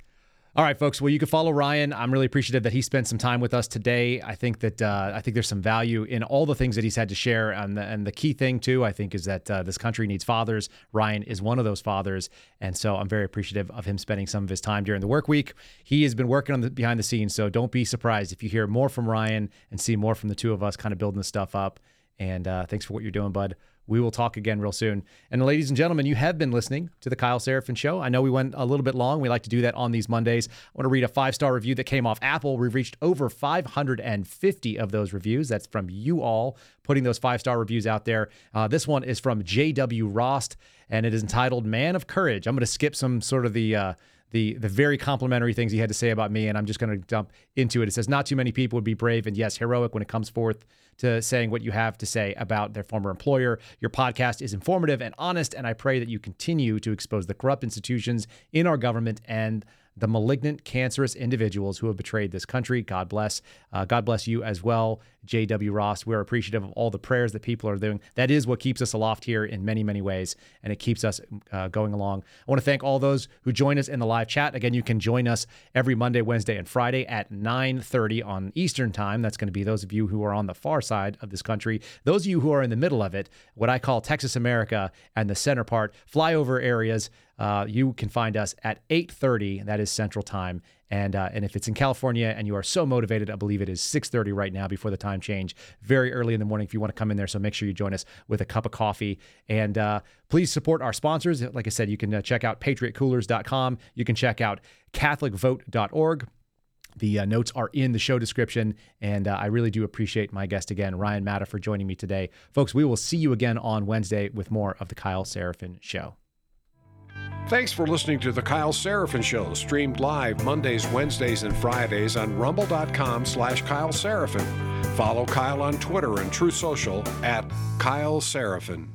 all right, folks. Well, you can follow Ryan. I'm really appreciative that he spent some time with us today. I think that uh, I think there's some value in all the things that he's had to share, and the, and the key thing too, I think, is that uh, this country needs fathers. Ryan is one of those fathers, and so I'm very appreciative of him spending some of his time during the work week. He has been working on the behind the scenes, so don't be surprised if you hear more from Ryan and see more from the two of us, kind of building this stuff up. And uh, thanks for what you're doing, bud. We will talk again real soon. And ladies and gentlemen, you have been listening to the Kyle Seraphin Show. I know we went a little bit long. We like to do that on these Mondays. I want to read a five star review that came off Apple. We've reached over 550 of those reviews. That's from you all putting those five star reviews out there. Uh, this one is from J.W. Rost, and it is entitled "Man of Courage." I'm going to skip some sort of the. Uh, the the very complimentary things he had to say about me, and I'm just going to jump into it. It says, "Not too many people would be brave and yes, heroic when it comes forth to saying what you have to say about their former employer. Your podcast is informative and honest, and I pray that you continue to expose the corrupt institutions in our government and the malignant, cancerous individuals who have betrayed this country. God bless. Uh, God bless you as well, J.W. Ross. We're appreciative of all the prayers that people are doing. That is what keeps us aloft here in many, many ways, and it keeps us uh, going along. I want to thank all those who join us in the live chat. Again, you can join us every Monday, Wednesday, and Friday at 9:30 on Eastern Time. That's going to be those of you who are on the far side of this country. Those of you who are in the middle of it, what I call Texas America and the center part, flyover areas. Uh, you can find us at 8:30. That is Central Time. And uh, and if it's in California and you are so motivated, I believe it is 6:30 right now before the time change. Very early in the morning if you want to come in there. So make sure you join us with a cup of coffee. And uh, please support our sponsors. Like I said, you can uh, check out patriotcoolers.com. You can check out catholicvote.org. The uh, notes are in the show description, and uh, I really do appreciate my guest again, Ryan Matta, for joining me today. Folks, we will see you again on Wednesday with more of the Kyle Seraphin Show. Thanks for listening to the Kyle Seraphin Show, streamed live Mondays, Wednesdays, and Fridays on rumble.com slash Kyle Seraphin. Follow Kyle on Twitter and Truth Social at Kyle Seraphin.